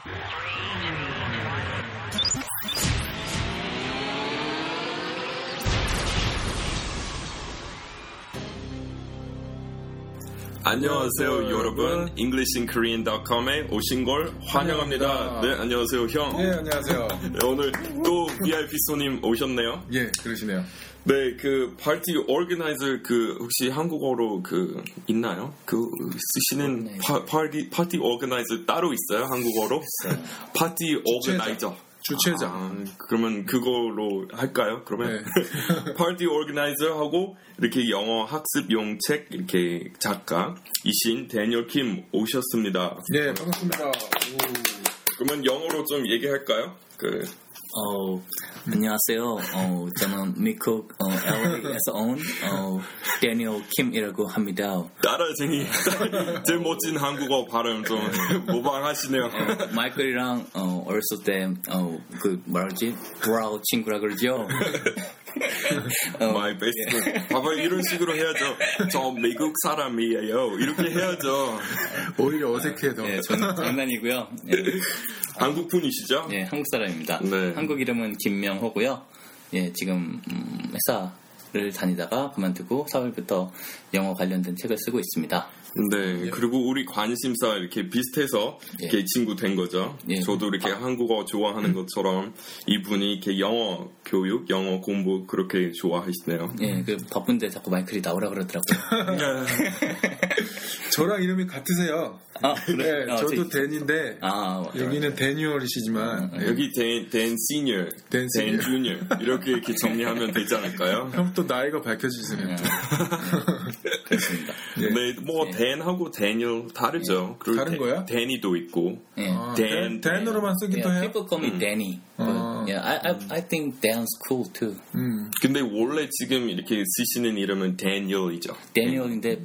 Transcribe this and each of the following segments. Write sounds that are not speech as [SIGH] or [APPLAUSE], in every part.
Three, two, one. 안녕하세요 여러분 EnglishinKorean.com에 오신 걸 환영합니다. 네 안녕하세요 형. 예, 안녕하세요. [LAUGHS] 네, 오늘 또 VIP 손님 오셨네요. 예, 그러시네요. 네, 그 파티 오르가나이저 그 혹시 한국어로 그 있나요? 그 쓰시는 파, 파티 파티 organizer 따로 있어요? 한국어로? 파티 organizer. 주최자. 아, 그러면 그걸로 할까요? 그러면 네. 파티 organizer 하고 이렇게 영어 학습용 책 이렇게 작가 이신 대니얼 킴 오셨습니다. 예, 반갑습니다. 오. 그러면 영어로 좀 얘기할까요? 그 어, 안녕하세요. 어, 저는 미국 어, LA에서 온 어, 데니얼 킴이라고 합니다. 따라쟁이 [LAUGHS] 제일 멋진 한국어 발음 좀 모방하시네요. 어, 마이클이랑 어, 어렸을 때 어, 그 뭐라지 브라우 친구라 그러죠. [LAUGHS] [LAUGHS] 어, My best friend. 봐봐 이런 식으로 해야죠. 저 미국 사람이에요. 이렇게 해야죠. 오히려 어색해 더. 예, 저는 장난이고요. 예, 한국 분이시죠? 예, 한국 사람입니다. 네. 한국 이름은 김명호고요. 예, 지금 음, 회사를 다니다가 그만두고 4월부터 영어 관련된 책을 쓰고 있습니다. 네. 그리고 우리 관심사 이렇게 비슷해서 예. 이렇게 친구 된 거죠. 예. 저도 이렇게 한국어 좋아하는 것처럼 이분이 이렇게 영어 교육, 영어 공부 그렇게 좋아하시네요. 예, 그 바쁜데 자꾸 마이클이 나오라 그러더라고요. [LAUGHS] 저랑 이름이 같으세요. 아, 네, 그래? 아, 저도 저- 댄인데 아. 여기는 데니얼이시지만 예. 여기 댄, 댄 시니어, 댄 댄. 주니어 이렇게 이렇게 정리하면 되지 않을까요? [LAUGHS] 형또 나이가 밝혀지시네요. 예, 그렇습니다. 예. 네, 뭐 댄하고 대니얼 다르죠. 그리고 다른 데- 거야? 대니도 있고. 예. 아, 댄, 댄, 댄으로만 쓰기도 Yeah, 해요. people call me Danny. But, 아. yeah, I, I, I think Dan's cool too. 음. 근데 원래 지금 이렇게 쓰시는 이름은 대니얼이죠. 대니얼인데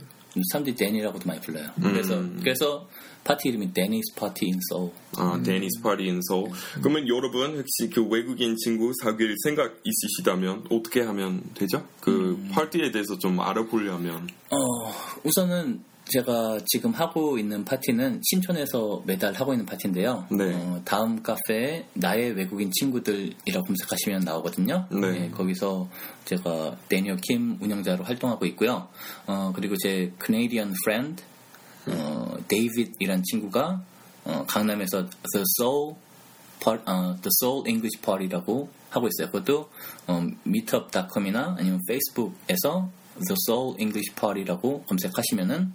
사람들이 대니라고도 많이 불러요. 그래서 그래서 파티 이름이 Danny's Party in Seoul. 아, Danny's Party in Seoul. 그러면 여러분 혹시 그 외국인 친구 사귈 생각 있으시다면 어떻게 하면 되죠? 그 파티에 대해서 좀 알아보려면. 어, 우선은 제가 지금 하고 있는 파티는 신촌에서 매달 하고 있는 파티인데요. 네. 어, 다음 카페에 나의 외국인 친구들이라고 검색하시면 나오거든요. 네. 예, 거기서 제가 데니얼 킴 운영자로 활동하고 있고요. 어, 그리고 제 Canadian friend 어, 데이빗이란 친구가 어, 강남에서 The Seoul Part, 어, The Seoul English Party라고 하고 있어요. 그것도 어, meetup.com이나 아니면 페이스북에서 The Soul English Party라고 검색하시면은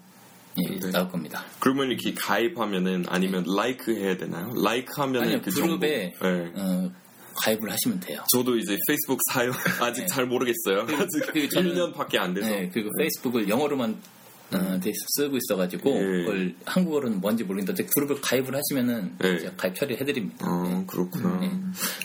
예, 네. 나올 겁니다. 그러면 이렇게 가입하면은 아니면 라이크 해야 되나요? 라이크 하면은 아니요 그 그룹에 정보. 네. 어, 가입을 하시면 돼요. 저도 이제 페이스북 사용 [LAUGHS] 아직 네. 잘 모르겠어요. 아직 그리고 저는- 1년밖에 안 돼서. 네, 그리고 페이스북을 영어로만 어, 돼- 쓰고 있어가지고 예. 그걸 한국어로는 뭔지 모르겠는데 그룹을 가입을 하시면은 예. 가입 처리해드립니다. 어, 그렇구나.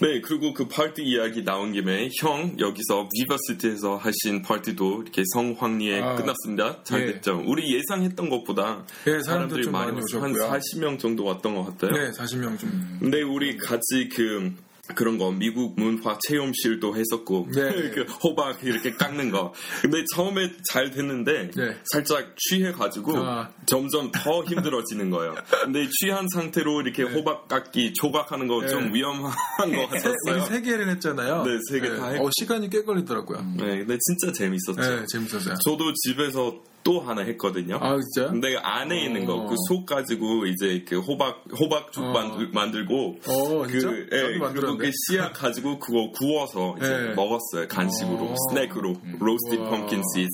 네, 그리고 그 파티 이야기 나온 김에 형 여기서 비버시티에서 하신 파티도 이렇게 성황리에 아, 끝났습니다. 잘 예. 됐죠? 우리 예상했던 것보다 예, 사람들 사람들이 좀 많이 왔어요. 한 오셨고요. 40명 정도 왔던 것 같아요. 네, 40명 좀. 근데 우리 같이 그 그런 거 미국 문화 체험실도 했었고 네. [LAUGHS] 그 호박 이렇게 깎는 거. 근데 처음에 잘 됐는데 네. 살짝 취해가지고 아. 점점 더 힘들어지는 거예요. 근데 취한 상태로 이렇게 호박 깎기 조각하는 거좀 네. 위험한 것 세, 우리 같았어요. 세 개를 했잖아요. 네, 세 개다 했고. 어, 시간이 꽤 걸리더라고요. 네, 근데 진짜 재밌었죠. 네, 재밌었어요. 저도 집에서 또 하나 했거든요. 아, 진짜요? 근데 안에 있는 거, 어. 그속 가지고 이제 그 호박, 호박 죽 어. 만들, 만들고, 어, 진짜? 그, 예, 그리고. 그 씨앗 가지고 그거 구워서 이제 예. 먹었어요. 간식으로, 어. 스낵으로, 우와. 펌킨 시즈.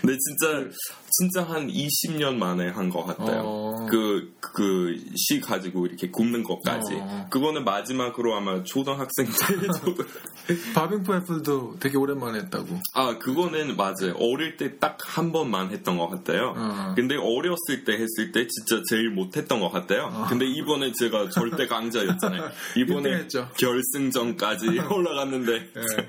근데 진짜, 진짜 한 20년 만에 한 것 같아요. 어. 그, 그, 씨 가지고 이렇게 굽는 것까지. 어. 그거는 마지막으로 아마 초등학생 때, [LAUGHS] 바빙프 애플도 되게 오랜만에 했다고. 아, 그거는 맞아요. 어릴 때 딱 한 번만 했던 것 같아요. 어. 근데 어렸을 때 했을 때 진짜 제일 못했던 것 같아요. 근데 이번에 제가 절대 강자였잖아요. [LAUGHS] 이번에. 결승전까지 [LAUGHS] 올라갔는데 네.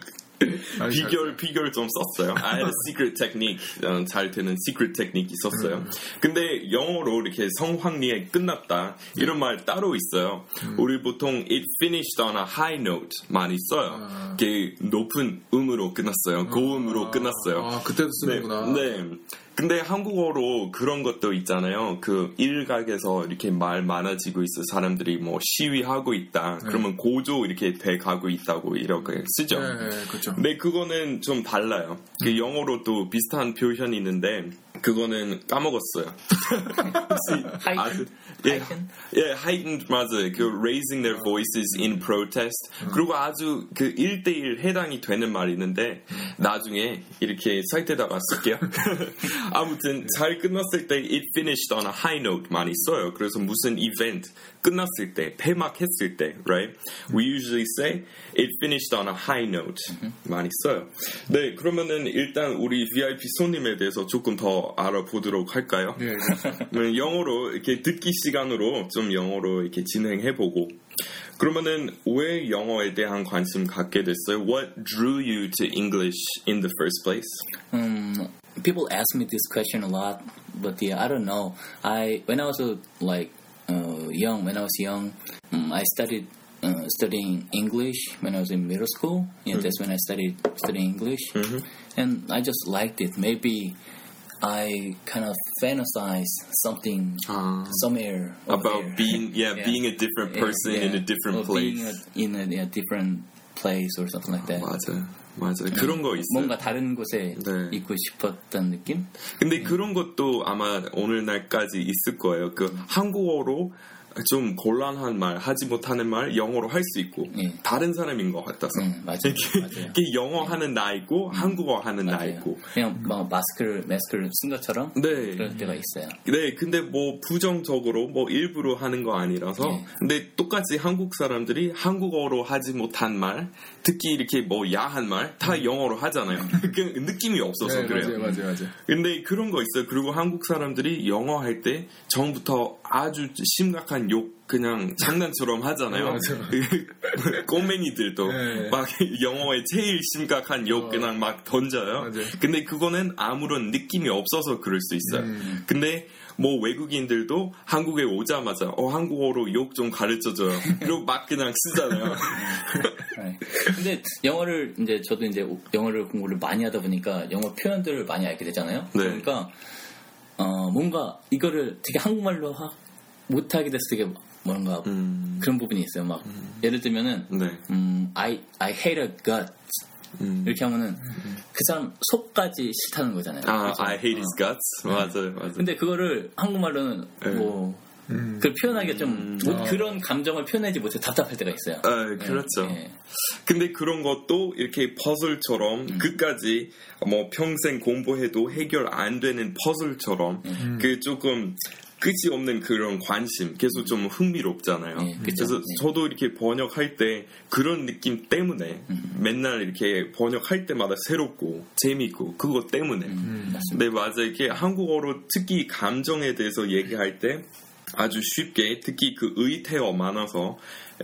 비결 비결 좀 썼어요. I had a secret technique. 어, 잘 되는 secret technique 있었어요. 음. 근데 영어로 이렇게 성황리에 끝났다 이런 말 따로 있어요. 음. 우리 보통 it finished on a high note 많이 써요. 아. 이게 높은 음으로 끝났어요. 고음으로 끝났어요. 아, 그때도 쓰는구나. 네, 네. 근데 한국어로 그런 것도 있잖아요. 그 일각에서 이렇게 말 많아지고 있어 사람들이 뭐 시위하고 있다. 그러면 고조 이렇게 돼 가고 있다고 이렇게 쓰죠. 네, 네, 그렇죠. 근데 그거는 좀 달라요. 그 영어로 또 비슷한 표현이 있는데 그거는 까먹었어요. [LAUGHS] 혹시 Heightened? 예, Heightened? 예, heightened 맞아요. 그 raising their voices in protest. 그리고 아주 그 1대1 해당이 되는 말이 있는데 나중에 이렇게 사이트에다가 쓸게요. 아무튼 잘 끝났을 때 it finished on a high note 많이 써요. 그래서 무슨 이벤트 끝났을 때, 폐막했을 때, right? We usually say it finished on a high note 많이 써요. 네, 그러면은 일단 우리 VIP 손님에 대해서 조금 더 알아보도록 할까요? 예, 네, 영어로 이렇게 듣기 시간으로 좀 영어로 이렇게 진행해보고 그러면은 왜 영어에 대한 관심 갖게 됐어요? What drew you to English in the first place? Um, people ask me this question a lot, but yeah, I don't know. I when I was uh, like uh, young, when I was young, um, I started uh, studying English when I was in middle school. Yeah, that's when I started studying English, and I just liked it. Maybe I kind of fantasize something Ah. somewhere About there. being, yeah, Yeah. being a different Yeah, person yeah. in a different Or place. being a- in a, a different place or something like that. 맞아요, 맞아요. 그런 거 있어요. 뭔가 다른 곳에 네. 있고 싶었던 느낌? 근데 그런 것도 아마 오늘날까지 있을 거예요. 그 한국어로 좀 곤란한 말, 하지 못하는 말 영어로 할 수 있고 예. 다른 사람인 것 같아서 응, 맞아요. 이렇게, 맞아요. 이렇게 영어 하는 나 있고 한국어 하는 나 맞아요. 있고 그냥 막 마스크를 마스크를 쓴 것처럼 네. 그럴 때가 있어요. 네, 근데 뭐 부정적으로 뭐 일부러 하는 거 아니라서. 네. 근데 똑같이 한국 사람들이 한국어로 하지 못한 말, 특히 이렇게 뭐 야한 말 다 영어로 하잖아요. [LAUGHS] 그 느낌이 없어서 네, 그래요. 맞아요, 맞아요, 맞아요. 근데 그런 거 있어요. 그리고 한국 사람들이 영어 할때 전부터 아주 심각한 욕 그냥 장난처럼 하잖아요. 네, 맞아요. [LAUGHS] 꼬맹이들도 네. 막 영어에 제일 심각한 욕 어. 그냥 막 던져요. 맞아요. 근데 그거는 아무런 느낌이 없어서 그럴 수 있어요. 음. 근데 뭐 외국인들도 한국에 오자마자 어 한국어로 욕 좀 가르쳐줘요. 그리고 [LAUGHS] 막 그냥 쓰잖아요. 네. [LAUGHS] 근데 영어를 이제 저도 이제 영어를 공부를 많이 하다 보니까 영어 표현들을 많이 알게 되잖아요. 네. 그러니까 어, 뭔가 이거를 되게 한국말로 하- 못하게 돼서 되게 뭔가 음, 그런 부분이 있어요. 막 예를 들면은 네. 음, I I hate a gut 음. 이렇게 하면은 그 사람 속까지 싫다는 거잖아요. 아, 그죠? I hate 어. his guts. 맞아요, 맞아요. 근데 그거를 한국말로는 네. 뭐 음. 그 표현하기가 좀 못- 어. 그런 감정을 표현하지 못해 답답할 때가 있어요. 아, 그렇죠. 예. 근데 그런 것도 이렇게 퍼즐처럼 끝까지 뭐 평생 공부해도 해결 안 되는 퍼즐처럼 그 조금 끝이 없는 그런 관심 계속 좀 흥미롭잖아요. 네, 그쵸. 그래서 네. 저도 이렇게 번역할 때 그런 느낌 때문에 맨날 이렇게 번역할 때마다 새롭고 재밌고 그거 때문에. 음, 맞습니다. 네, 맞아요. 이렇게 한국어로 특히 감정에 대해서 얘기할 때 아주 쉽게 특히 그 의태어 많아서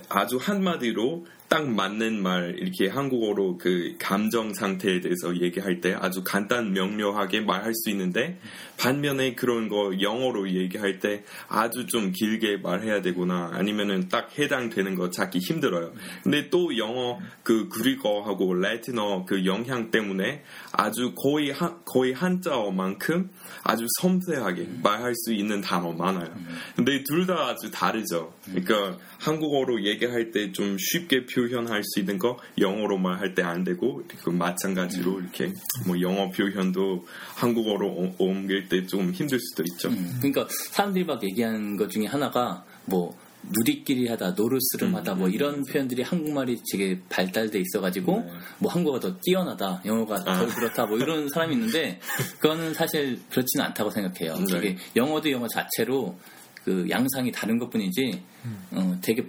아주 한마디로 딱 맞는 말 이렇게 한국어로 그 감정 상태에 대해서 얘기할 때 아주 간단 명료하게 말할 수 있는데 반면에 그런 거 영어로 얘기할 때 아주 좀 길게 말해야 되거나 아니면은 딱 해당되는 거 찾기 힘들어요. 근데 또 영어 그 그리거하고 라틴어 그 영향 때문에 아주 거의 한, 거의 한자어만큼 아주 섬세하게 말할 수 있는 단어 많아요. 근데 둘 다 아주 다르죠. 그러니까 한국어로 얘기할 때 좀 쉽게 표현할 수 있는 거 영어로 말할 때 안 되고 그 마찬가지로 이렇게 뭐 영어 표현도 한국어로 오- 옮길 때 좀 힘들 수도 있죠. 음, 그러니까 사람들이 막 얘기하는 것 중에 하나가 뭐 누리끼리 하다, 노르스름 하다, 뭐 이런 표현들이 한국말이 되게 발달돼 있어가지고 뭐 한국어가 더 뛰어나다, 영어가 더 아. 그렇다, 뭐 이런 사람이 있는데 [LAUGHS] 그거는 사실 그렇지는 않다고 생각해요. 네. 되게 영어도 영어 자체로 그 양상이 다른 것 뿐이지, 어, 되게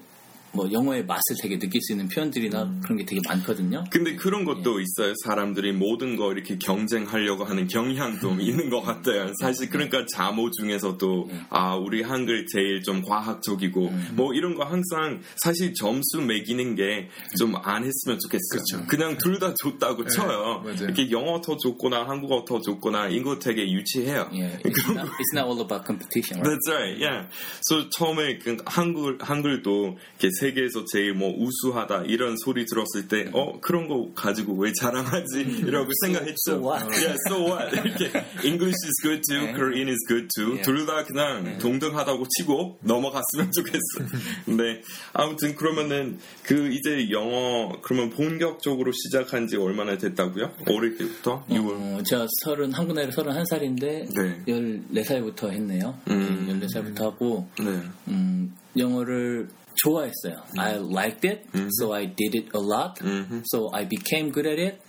뭐 영어의 맛을 되게 느낄 수 있는 표현들이나 그런 게 되게 많거든요. 근데 그런 것도 있어요. 사람들이 모든 거 이렇게 경쟁하려고 하는 경향도 있는 것 같아요. 사실 그러니까 자모 중에서도 아 우리 한글 제일 좀 과학적이고 뭐 이런 거 항상 사실 점수 매기는 게 좀 안 했으면 좋겠어요. 그냥 둘 다 좋다고 쳐요. 맞아요. 이렇게 영어 더 좋거나 한국어 더 좋거나 이거 되게 유치해요. 예, it's, not, it's not all about competition, right? That's right. Yeah. So 처음에 그 한글 한글도 이렇게 세 세계에서 제일 뭐 우수하다 이런 소리 들었을 때 어 그런 거 가지고 왜 자랑하지 이라고 생각했죠. so what? Yeah, so what? 이렇게 English is good too, 네. Korean is good too. 네. 둘다 그냥 동등하다고 치고 넘어갔으면 좋겠어. 근데 [LAUGHS] 아무튼 그러면은 그 이제 영어 그러면 본격적으로 시작한 지 얼마나 됐다고요? 어릴 때부터? 6월. 어, 제가 서른 한국 나이로 서른 한 살인데 네. 14살부터 했네요. 음. 14살부터 하고 네. 음, 영어를 좋아했어요. I liked it, so I did it a lot. 음. So I became good at it.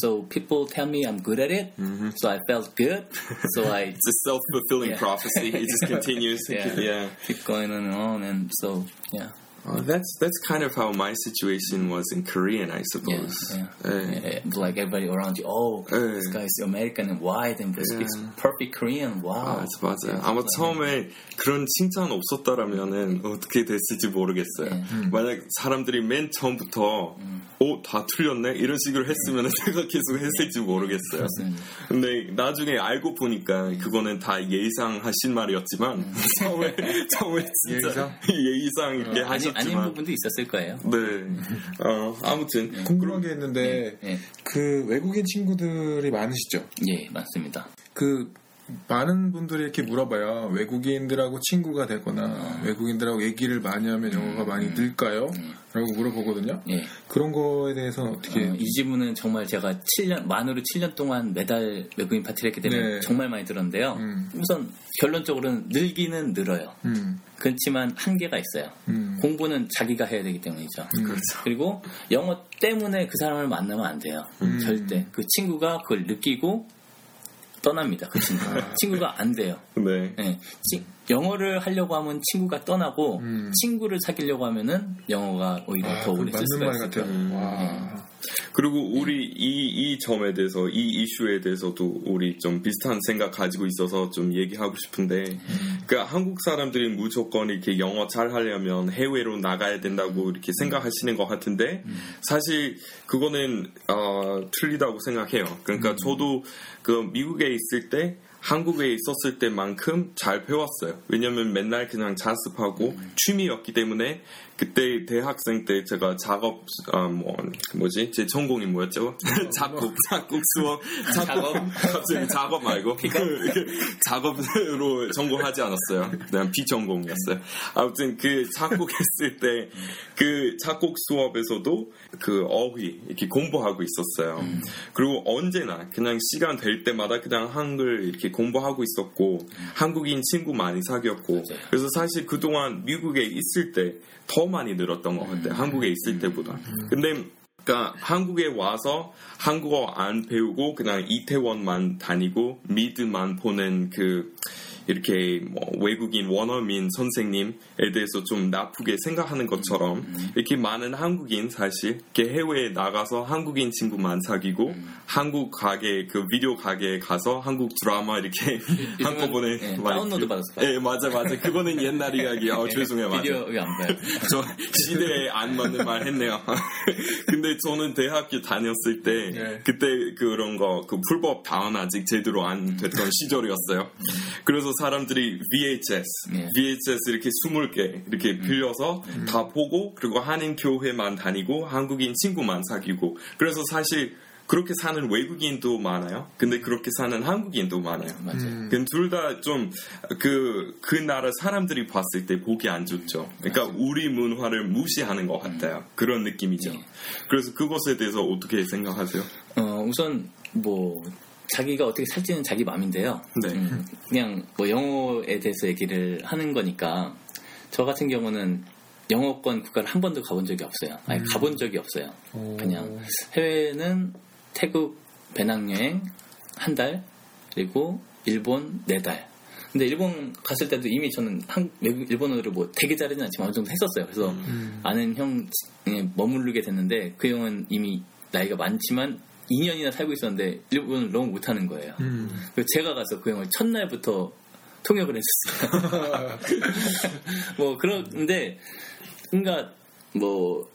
So people tell me I'm good at it. So I felt good. So I [LAUGHS] It's a self-fulfilling Yeah. prophecy. It just continues. [LAUGHS] Yeah. yeah. keep going on and on. And so yeah, Uh, that's that's kind of how my situation was in Korean, I suppose. yeah. 네. Yeah, Like everybody around you, oh, Yeah. this guy is American and white and speaks Yeah. perfect Korean. Wow. 아, 맞아요. 아마 처음에 그런 칭찬 없었다라면은 어떻게 됐을지 모르겠어요. 네. 만약 사람들이 맨 처음부터 어, 다 틀렸네? 이런 식으로 했으면 내가 계속 했을지 모르겠어요. 근데 나중에 알고 보니까 그거는 다 예상하신 말이었지만 처음에 처음에 진짜 예의상? 예의상 이렇게 아니, 아닌 부분도 있었을 거예요. 네. 어, 아무튼 궁금한 게 있는데 예, 그 외국인 친구들이 많으시죠? 예, 맞습니다. 그 많은 분들이 이렇게 물어봐요. 외국인들하고 친구가 되거나 외국인들하고 얘기를 많이 하면 영어가 많이 늘까요? 라고 물어보거든요. 예. 그런 거에 대해서는 어떻게 어, 이 질문은 정말 제가 7년 만으로 7년 동안 매달 외국인 파티를 했기 때문에 네. 정말 많이 들었는데요. 음. 우선 결론적으로는 늘기는 늘어요. 음, 그렇지만 한계가 있어요. 음. 공부는 자기가 해야 되기 때문이죠. 그렇죠. 그리고 영어 때문에 그 사람을 만나면 안 돼요. 음. 절대. 그 친구가 그걸 느끼고 떠납니다. 그 친구가. 아. 친구가 안 돼요. 네. 예. 치- 영어를 하려고 하면 친구가 떠나고 음. 친구를 사귀려고 하면은 영어가 오히려 아, 더그 오래 쓸 수가 같아요. 거예요. 와. 그리고 우리 이, 이 점에 대해서 이 이슈에 대해서도 우리 좀 비슷한 생각 가지고 있어서 좀 얘기하고 싶은데 그러니까 한국 사람들이 무조건 이렇게 영어 잘 하려면 해외로 나가야 된다고 이렇게 생각하시는 것 같은데 사실 그거는 어, 틀리다고 생각해요. 그러니까 저도 그 미국에 있을 때 한국에 있었을 때만큼 잘 배웠어요. 왜냐면 맨날 그냥 자습하고 취미였기 때문에 그때 대학생 때 제가 작업 아 뭐 뭐지? 제 전공이 뭐였죠? [LAUGHS] 작곡 작곡 수업. [LAUGHS] 작곡 갑자기 작업 말고. [LAUGHS] 작업으로 전공하지 않았어요. 그냥 비전공이었어요. 아무튼 그 작곡했을 때 그 작곡 수업에서도 그 어휘 이렇게 공부하고 있었어요. 그리고 언제나 그냥 시간 될 때마다 그냥 한글 이렇게 공부하고 있었고 한국인 친구 많이 사귀었고. 그래서 사실 그동안 미국에 있을 때더 많이 늘었던 것 같아요. 한국에 있을 때보다. 근데 그러니까 한국에 와서 한국어 안 배우고 그냥 이태원만 다니고 미드만 보는 그 이렇게 뭐 외국인 원어민 선생님에 대해서 좀 나쁘게 생각하는 것처럼 이렇게 많은 한국인 사실 이렇게 해외에 나가서 한국인 친구만 사귀고 한국 가게 그 비디오 가게에 가서 한국 드라마 이렇게 [LAUGHS] 한꺼번에 예, 많이 다운로드 거예요. 예 맞아 맞아 그거는 옛날 이야기 아 죄송해요 맞아 비디오 왜안 봐요? [LAUGHS] 저 시대에 안 맞는 말 했네요. [LAUGHS] 근데 저는 대학교 다녔을 때 네. 그때 그런 거 그 불법 다운 아직 제대로 안 됐던 시절이었어요. 그래서 사람들이 VHS, 네. VHS 이렇게 20개 이렇게 빌려서 다 보고 그리고 한인 교회만 다니고 한국인 친구만 사귀고 그래서 사실 그렇게 사는 외국인도 많아요. 근데 그렇게 사는 한국인도 많아요. 맞아요. 음. 둘다 좀 그 그 나라 사람들이 봤을 때 보기 안 좋죠. 그러니까 우리 문화를 무시하는 것 같아요. 그런 느낌이죠. 네. 그래서 그것에 대해서 어떻게 생각하세요? 어, 우선 뭐 자기가 어떻게 살지는 자기 마음인데요. 네. 음, 그냥 뭐 영어에 대해서 얘기를 하는 거니까 저 같은 경우는 영어권 국가를 한 번도 가본 적이 없어요. 아니 가본 적이 없어요. 오. 그냥 해외는 태국 배낭여행 한 달 그리고 일본 네 달. 근데 일본 갔을 때도 이미 저는 한, 외국 일본어를 뭐 되게 잘하진 않지만 어느 정도 했었어요. 그래서 아는 형에 머무르게 됐는데 그 형은 이미 나이가 많지만 2년이나 살고 있었는데 일본을 너무 못하는 거예요. 음. 그래서 제가 가서 그 형을 첫날부터 통역을 했었어요. [LAUGHS] 뭐 그런데 그러니까 뭐,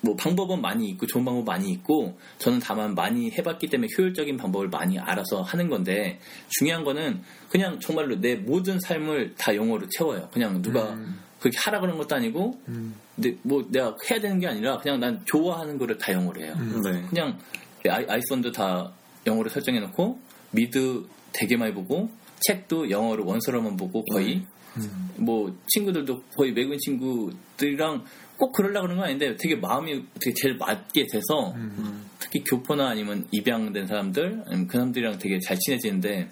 뭐 방법은 많이 있고 좋은 방법 많이 있고 저는 다만 많이 해봤기 때문에 효율적인 방법을 많이 알아서 하는 건데 중요한 거는 그냥 정말로 내 모든 삶을 다 영어로 채워요. 그냥 누가 그렇게 하라 그런 것도 아니고 음. 근데 뭐 내가 해야 되는 게 아니라 그냥 난 좋아하는 거를 다 영어로 해요. 네. 그냥 아이, 아이 폰도 다 영어로 설정해 놓고 미드 되게 많이 보고 책도 영어로 원서로만 보고 거의. 음. 뭐 친구들도 거의 외국인 친구들이랑 꼭 그러려고 그러는 건 아닌데 되게 마음이 되게 제일 맞게 돼서 음. 특히 교포나 아니면 입양된 사람들 아니면 그 사람들이랑 되게 잘 친해지는데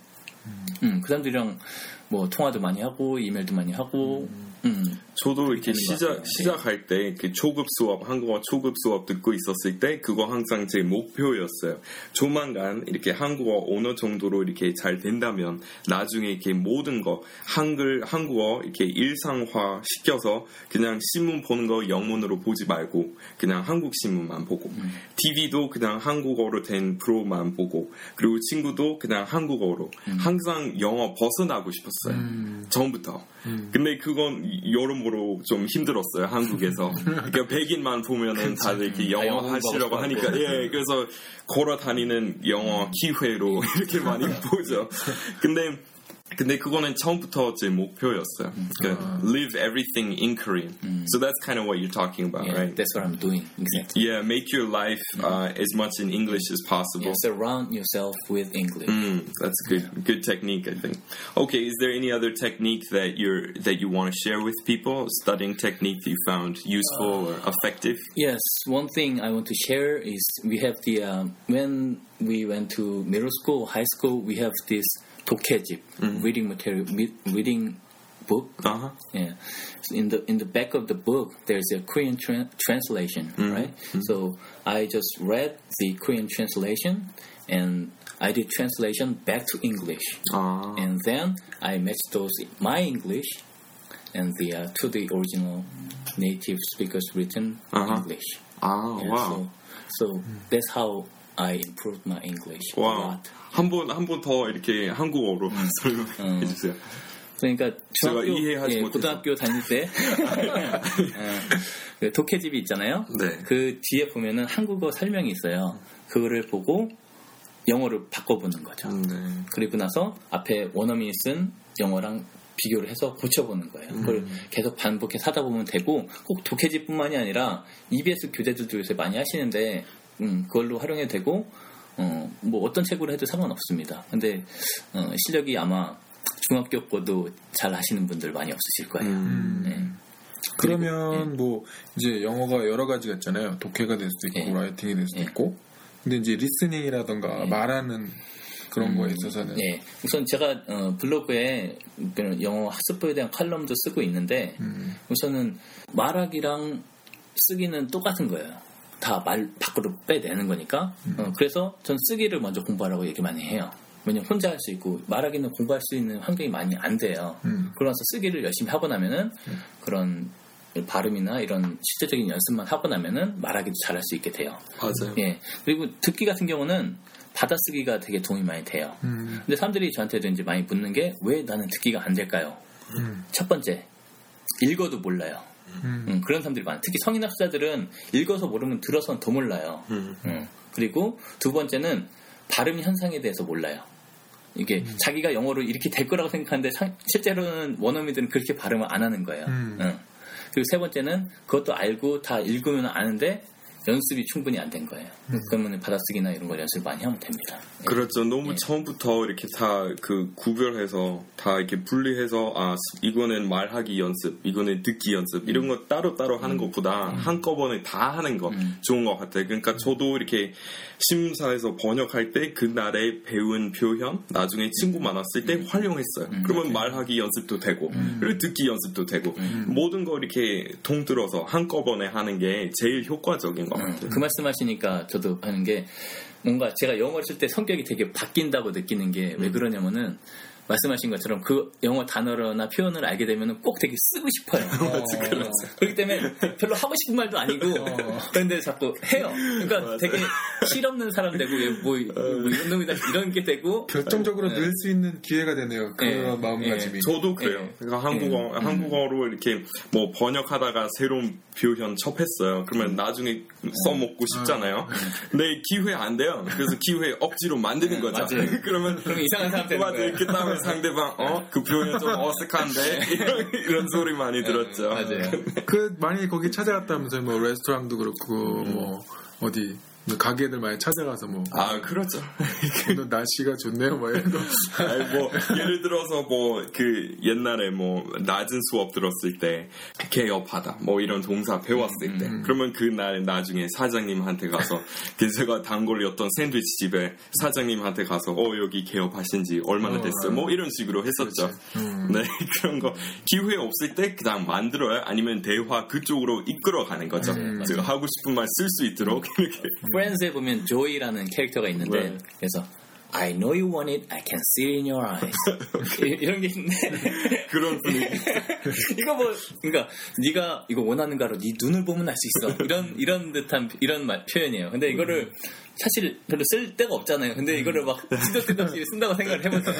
음, 그 사람들이랑 뭐 통화도 많이 하고 이메일도 많이 하고 음, 저도 이렇게 시작 같아요. 시작할 때그 초급 수업 한국어 초급 수업 듣고 있었을 때 그거 항상 제 목표였어요. 조만간 이렇게 한국어 언어 정도로 이렇게 잘 된다면 나중에 이렇게 모든 거 한글 한국어 이렇게 일상화 시켜서 그냥 신문 보는 거 영문으로 보지 말고 그냥 한국 신문만 보고 TV도 그냥 한국어로 된 프로만 보고 그리고 친구도 그냥 한국어로 항상 영어 벗어나고 싶었어요. 음. 처음부터. 근데 그건 여러 모로 좀 힘들었어요 한국에서. [LAUGHS] 그러니까 백인만 보면은 다들 이렇게 다 영어 하시려고 하니까 예 그래서 걸어 다니는 영어 기회로 [LAUGHS] 이렇게 많이 [LAUGHS] 보죠. 근데 근데 그거는 처음부터 제 목표였어요. 그러니까 live everything in Korean. So that's kind of what you're talking about, yeah, right? that's what I'm doing exactly. Yeah, make your life uh, as much in English as possible. Yeah, surround yourself with English. Mm, that's a good good technique, I think. Okay, is there any other technique that you're that you want to share with people? Studying technique that you found useful or effective? Yes, one thing I want to share is we have the um, when we went to middle school, high school, we have this 독해집 reading material, mi- reading book. Uh huh. Yeah, So in the in the back of the book, there's a Korean tra- translation, right? So I just read the Korean translation, and I did translation back to English, Ah. and then I matched those my English and the uh, to the original native speakers written Uh-huh. English. Ah, Yeah, wow. So, so that's how I improved my English a 와. lot. 한번 한 번 더 이렇게 한국어로 [LAUGHS] 설명해 주세요. 그러니까 중학교, 이해하지 예. 고등학교 다닐 때 [LAUGHS] 어, 그 독해집이 있잖아요. 네. 그 뒤에 보면은 한국어 설명이 있어요. 그거를 보고 영어를 바꿔보는 거죠. 음, 네. 그리고 나서 앞에 원어민이 쓴 영어랑 비교를 해서 고쳐보는 거예요. 그걸 계속 반복해서 하다 보면 되고 꼭 독해집뿐만이 아니라 EBS 교재들도 요새 많이 하시는데 음, 그걸로 활용해도 되고 어, 뭐 어떤 책으로 해도 상관없습니다. 근데 어, 실력이 아마 중학교 거도 잘 하시는 분들 많이 없으실 거예요. 음. 네. 그러면 뭐 이제 영어가 여러 가지가 있잖아요. 독해가 될 수도 있고 예. 라이팅이 될 수도 예. 있고. 근데 이제 리스닝이라던가 예. 말하는 그런 거에 있어서는 네, 우선 제가 어, 블로그에 그 영어 학습법에 대한 칼럼도 쓰고 있는데 음, 우선은 말하기랑 쓰기는 똑같은 거예요. 다 말 밖으로 빼내는 거니까. 어, 그래서 전 쓰기를 먼저 공부하라고 얘기 많이 해요. 왜냐면 혼자 할 수 있고 말하기는 공부할 수 있는 환경이 많이 안 돼요. 음. 그러면서 쓰기를 열심히 하고 나면은 그런 발음이나 이런 실제적인 연습만 하고 나면은 말하기도 잘할 수 있게 돼요. 맞아요. 예. 그리고 듣기 같은 경우는 받아쓰기가 되게 도움이 많이 돼요. 음, 근데 사람들이 저한테도 이제 많이 묻는 게 왜 나는 듣기가 안 될까요? 음. 첫 번째, 읽어도 몰라요. 음. 음, 그런 사람들이 많아요. 특히 성인 학자들은 읽어서 모르면 들어서는 더 몰라요. 음. 음, 그리고 두 번째는 발음 현상에 대해서 몰라요. 이게 자기가 영어로 이렇게 될 거라고 생각하는데 상- 실제로는 원어민들은 그렇게 발음을 안 하는 거예요. 음. 음. 그리고 세 번째는 그것도 알고 다 읽으면 아는데 연습이 충분히 안 된 거예요. 그러면 받아쓰기나 이런 걸 연습 많이 하면 됩니다. 예. 그렇죠. 너무 처음부터 이렇게 다 그 구별해서 다 이렇게 분리해서 아 이거는 말하기 연습, 이거는 듣기 연습 이런 거 따로 따로 하는 것보다 한꺼번에 다 하는 거 좋은 것 같아요. 그러니까 저도 이렇게 심사에서 번역할 때 그날에 배운 표현 나중에 친구 만났을 때 활용했어요. 그러면 말하기 연습도 되고 그리고 듣기 연습도 되고 모든 거 이렇게 통들어서 한꺼번에 하는 게 제일 효과적인 것 같아요. 그 말씀하시니까 저도 하는 게 뭔가 제가 영어를 쓸 때 성격이 되게 바뀐다고 느끼는 게 왜 그러냐면은 말씀하신 것처럼 그 영어 단어나 표현을 알게 되면 꼭 되게 쓰고 싶어요. [LAUGHS] 어, 그렇기 때문에 별로 하고 싶은 말도 아니고 그런데 자꾸 해요. 그러니까 되게 실없는 사람 되고 얘 뭐, 뭐 이런 놈이다 이런 게 되고 결정적으로 네. 늘수 있는 기회가 되네요. 그런 네. 마음가짐이. 저도 그래요. 예. 그러니까 한국어 한국어로 이렇게 뭐 번역하다가 새로운 표현 접했어요. 그러면 나중에 써먹고 싶잖아요. 근데 기회 안 돼요. 그래서 기회 억지로 만드는 거죠. [LAUGHS] 그러면 이상한 사람 되는. 거예요. 그 다음에 상대방 어 그 표현 좀 어색한데 이런, [LAUGHS] 이런 소리 많이 들었죠. 맞아요. 그 만약에 거기 찾아갔다면서요. 뭐 레스토랑도 그렇고 뭐 어디 뭐 가게들 많이 찾아가서 뭐 아 그렇죠. 오늘 날씨가 좋네요. 뭐 이런 거. [LAUGHS] 아니, 뭐 예를 들어서 뭐 그 옛날에 뭐 낮은 수업 들었을 때 개업하다 뭐 이런 동사 배웠을 때. 그러면 그날 나중에 사장님한테 가서 그 제가 단골이었던 샌드위치 집에 사장님한테 가서 어 여기 개업하신 지 얼마나 어, 됐어요 뭐 이런 식으로 했었죠. 음. 네 [LAUGHS] 그런 거. 기회 없을 때 그냥 만들어요? 아니면 대화 그쪽으로 이끌어 가는 거죠? 음, 제가 하고 싶은 말 쓸 수 있도록 이렇게 프렌즈에 보면 조이라는 캐릭터가 있는데 네. 그래서 I know you want it, I can see it in your eyes. [LAUGHS] 이- 이런 게 있는데 그런 분위기 [LAUGHS] 이거 뭐 그러니까 네가 이거 원하는 거로 네 눈을 보면 알 수 있어. 이런 이런 듯한 이런 말, 표현이에요. 근데 이거를 사실 별로 쓸 데가 없잖아요. 근데 이거를 막 시도 때도 없이 쓴다고 생각을 해보세요.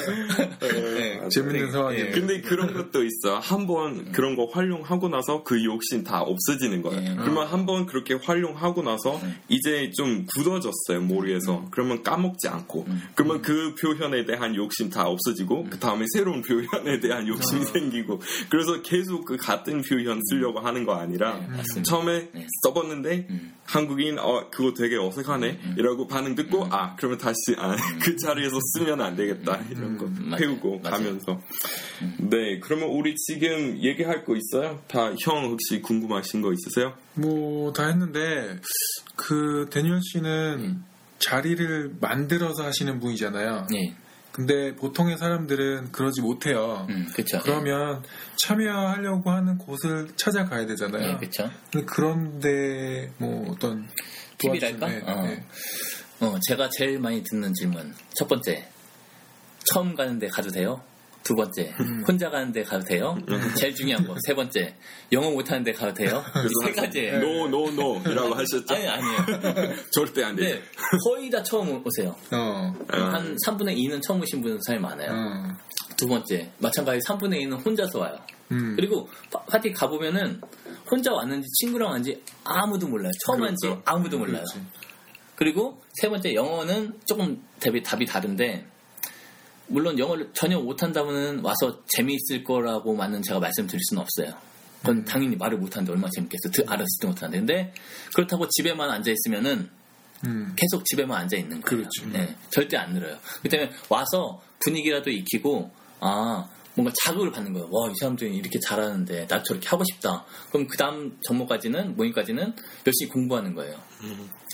네. 재밌는 상황이에요. 예. 근데 그런 것도 있어. 한번 그런 거 활용하고 나서 그 욕심 다 없어지는 거예요. 예. 그러면 한번 그렇게 활용하고 나서 이제 좀 굳어졌어요, 머리에서. 그러면 까먹지 않고. 그러면 그 표현에 대한 욕심 다 없어지고, 그 다음에 새로운 표현에 대한 욕심이 생기고. 그래서 계속 그 같은 표현 쓰려고 하는 거 아니라, 네. 처음에 네. 써봤는데, 음. 한국인, 어, 그거 되게 어색하네? 이 라고 반응 듣고, 아, 그러면 다시, 아, [LAUGHS] 그 자리에서 쓰면 안 되겠다. 이런 거 맞아요. 배우고 맞아요. 가면서. 네, 그러면 우리 지금 얘기할 거 있어요? 다 형 혹시 궁금하신 거 있으세요? 뭐 다 했는데 그 데니얼 씨는 자리를 만들어서 하시는 분이잖아요. 네, 근데 보통의 사람들은 그러지 못해요. 음, 그렇죠. 그러면 참여하려고 하는 곳을 찾아가야 되잖아요. 네, 그런데 뭐 어떤 팁이랄까? 네, 어. 네. 어, 제가 제일 많이 듣는 질문. 첫 번째, 처음 가는데 가도 돼요? 두 번째, 음. 혼자 가는데 가도 돼요? 제일 중요한 거. 세 번째, 영어 못하는데 가도 돼요? [LAUGHS] 이 세 가지예요. No, no, no 이라고 하셨죠? 아니, 아니에요. [LAUGHS] 절대 안 돼요. 거의 다 처음 오세요. 어. 한 3분의 2는 처음 오신 분들 사이 많아요. 어. 두 번째, 마찬가지 3분의 2는 혼자서 와요. 음. 그리고 파- 파티 가보면은 혼자 왔는지 친구랑 왔는지 아무도 몰라요. 처음 그렇죠. 왔는지 아무도 몰라요. 그렇지. 그리고 세 번째 영어는 조금 답이, 답이 다른데 물론 영어를 전혀 못한다면 와서 재미있을 거라고만은 제가 말씀드릴 수는 없어요. 그건 음. 당연히 말을 못하는데 얼마나 재밌겠어. 드- 알아듣지도 못하는데. 근데 그렇다고 집에만 앉아있으면은 음. 계속 집에만 앉아있는 거예요. 그렇죠. 네, 절대 안 늘어요. 그 때문에 와서 분위기라도 익히고 아 뭔가 자극을 받는 거예요. 와, 이 사람들이 이렇게 잘하는데 나 저렇게 하고 싶다. 그럼 그 다음 정모까지는 모임까지는 열심히 공부하는 거예요.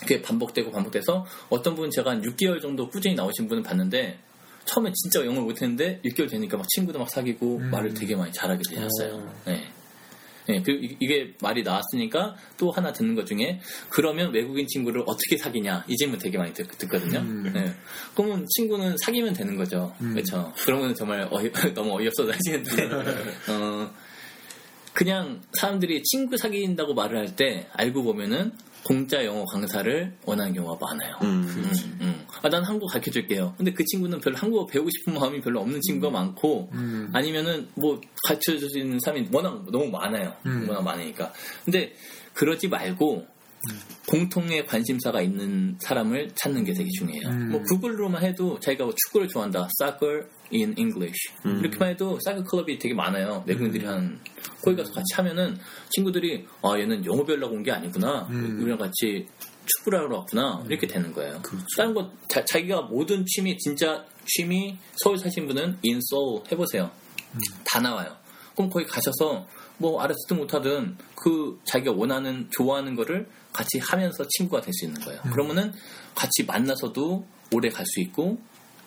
그게 반복되고 반복돼서 어떤 분은 제가 한 6개월 정도 꾸준히 나오신 분은 봤는데 처음에 진짜 영어를 못했는데 6개월 되니까 막 친구도 막 사귀고 음. 말을 되게 많이 잘하게 되셨어요. 어. 네. 네, 그리고 이- 이게 말이 나왔으니까 또 하나 듣는 것 중에 그러면 외국인 친구를 어떻게 사귀냐 이 질문 되게 많이 듣, 거든요 음. 네. 그러면 친구는 사귀면 되는 거죠. 음. 그렇죠. 그러면 정말 어이, [LAUGHS] 너무 어이없어서 하시는데 [LAUGHS] 어, 그냥 사람들이 친구 사귄다고 말을 할 때 알고 보면은 공짜 영어 강사를 원하는 경우가 많아요. 음. 음, 음. 아, 난 한국어 가르쳐 줄게요. 근데 그 친구는 별로 한국어 배우고 싶은 마음이 별로 없는 친구가 많고, 음. 아니면은 뭐 가르쳐 줄수 있는 사람이 워낙 너무 많아요. 음. 워낙 많으니까. 근데 그러지 말고, 공통의 관심사가 있는 사람을 찾는 게 되게 중요해요. 음. 뭐 구글로만 해도 자기가 뭐 축구를 좋아한다. soccer in English. 음. 이렇게만 해도 사이클 클럽이 되게 많아요. 외국인들이 하는. 거기 가서 같이 하면은 친구들이 아 얘는 영어 배우려고 온 게 아니구나. 음. 우리랑 같이 축구를 하러 왔구나. 이렇게 되는 거예요. 그렇죠. 다른 거 자, 자기가 모든 취미 진짜 취미 서울 사신 분은 인소울 해보세요. 다 나와요. 그럼 거기 가셔서 뭐 알아듣든 못하든 그 자기가 원하는 좋아하는 거를 같이 하면서 친구가 될 수 있는 거예요. 그러면은 같이 만나서도 오래 갈 수 있고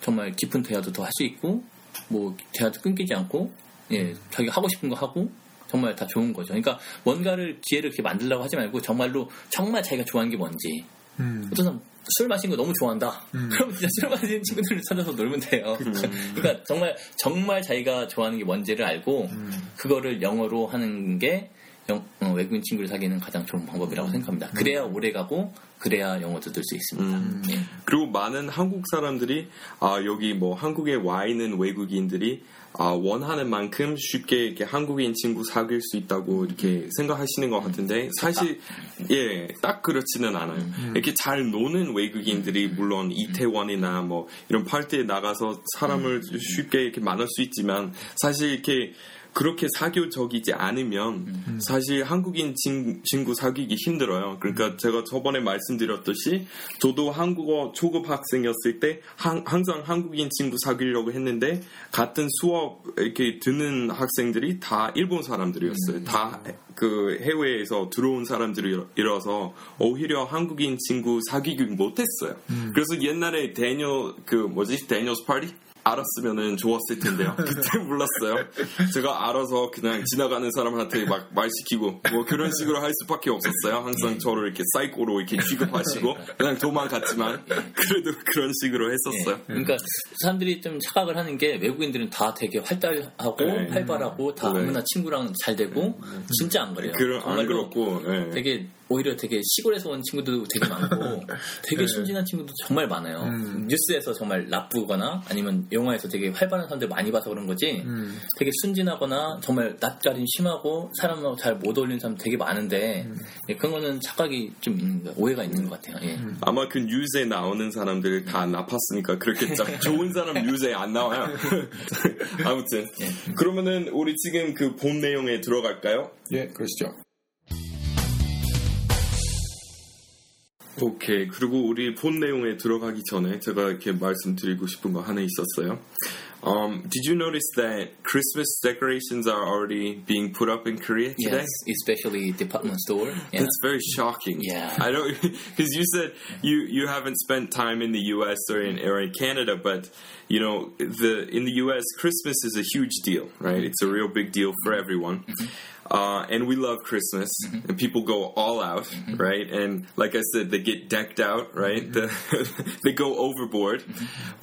정말 깊은 대화도 더 할 수 있고 뭐 대화도 끊기지 않고 예 자기가 하고 싶은 거 하고 정말 다 좋은 거죠. 그러니까 뭔가를 기회를 이렇게 만들려고 하지 말고 정말로 정말 자기가 좋아하는 게 뭔지 음. 어떤 사람 술 마시는 거 너무 좋아한다. 음. 그럼 진짜 술 마시는 친구들을 찾아서 놀면 돼요. [LAUGHS] 그러니까 정말 정말 자기가 좋아하는 게 뭔지를 알고 음. 그거를 영어로 하는 게 영- 어, 외국인 친구를 사귀는 가장 좋은 방법이라고 생각합니다. 그래야 오래 가고 그래야 영어도 늘수 있습니다. 음. 예. 그리고 많은 한국 사람들이 아 여기 뭐 한국에 와 있는 외국인들이 아 원하는 만큼 쉽게 이렇게 한국인 친구 사귈 수 있다고 이렇게 생각하시는 것 같은데 사실 예 딱 그렇지는 않아요. 이렇게 잘 노는 외국인들이 물론 이태원이나 뭐 이런 파티에 나가서 사람을 쉽게 이렇게 만날 수 있지만 사실 이렇게 그렇게 사교적이지 않으면 사실 한국인 친, 친구 사귀기 힘들어요. 그러니까 제가 저번에 말씀드렸듯이 저도 한국어 초급 학생이었을 때 항, 항상 한국인 친구 사귀려고 했는데 같은 수업 이렇게 듣는 학생들이 다 일본 사람들이었어요. 다그 해외에서 들어온 사람들이라서 오히려 한국인 친구 사귀기 못했어요. 그래서 옛날에 Daniel 그 뭐지? Daniel's 파티 알았으면은 좋았을 텐데요. [LAUGHS] 그때 몰랐어요. 제가 알아서 그냥 지나가는 사람한테 막 말 시키고 뭐 그런 식으로 할 수밖에 없었어요. 항상 저를 이렇게 사이코로 이렇게 취급하시고 [LAUGHS] 그냥 도망갔지만 그래도 그런 식으로 했었어요. 예. 그러니까 사람들이 좀 착각을 하는 게 외국인들은 다 되게 활달하고 네. 활발하고 다 네. 아무나 친구랑 잘 되고 진짜 안 그래요. 그런 안 그렇고 예. 되게 오히려 되게 시골에서 온 친구들도 되게 많고 [LAUGHS] 되게 순진한 친구도 정말 많아요. 뉴스에서 정말 나쁘거나 아니면 영화에서 되게 활발한 사람들 많이 봐서 그런 거지 되게 순진하거나 정말 낯가림 심하고 사람하고 잘 못 어울리는 사람 되게 많은데 예, 그런 거는 착각이 좀 있는 거 오해가 있는 것 같아요. 예. 아마 그 뉴스에 나오는 사람들 다 나빴으니까 그렇겠죠. [LAUGHS] 좋은 사람 뉴스에 안 나와요. [LAUGHS] 아무튼 그러면은 우리 지금 그 본 내용에 들어갈까요? 예, 그러시죠. 오케이. 그리고 우리 본 내용에 들어가기 전에 제가 이렇게 말씀드리고 싶은 거 하나 있었어요. Um, did you notice that Christmas decorations are already being put up in Korea today? Yes, especially department store. Yeah. That's very shocking. Yeah. I don't [LAUGHS] because you said you you haven't spent time in the U.S. or in or in Canada, but you know the in the U.S. Christmas is a huge deal, right? It's a real big deal for everyone. Mm-hmm. Uh, and we love Christmas, mm-hmm. and people go all out, mm-hmm. right? And like I said, they get decked out, right? The, [LAUGHS] they go overboard,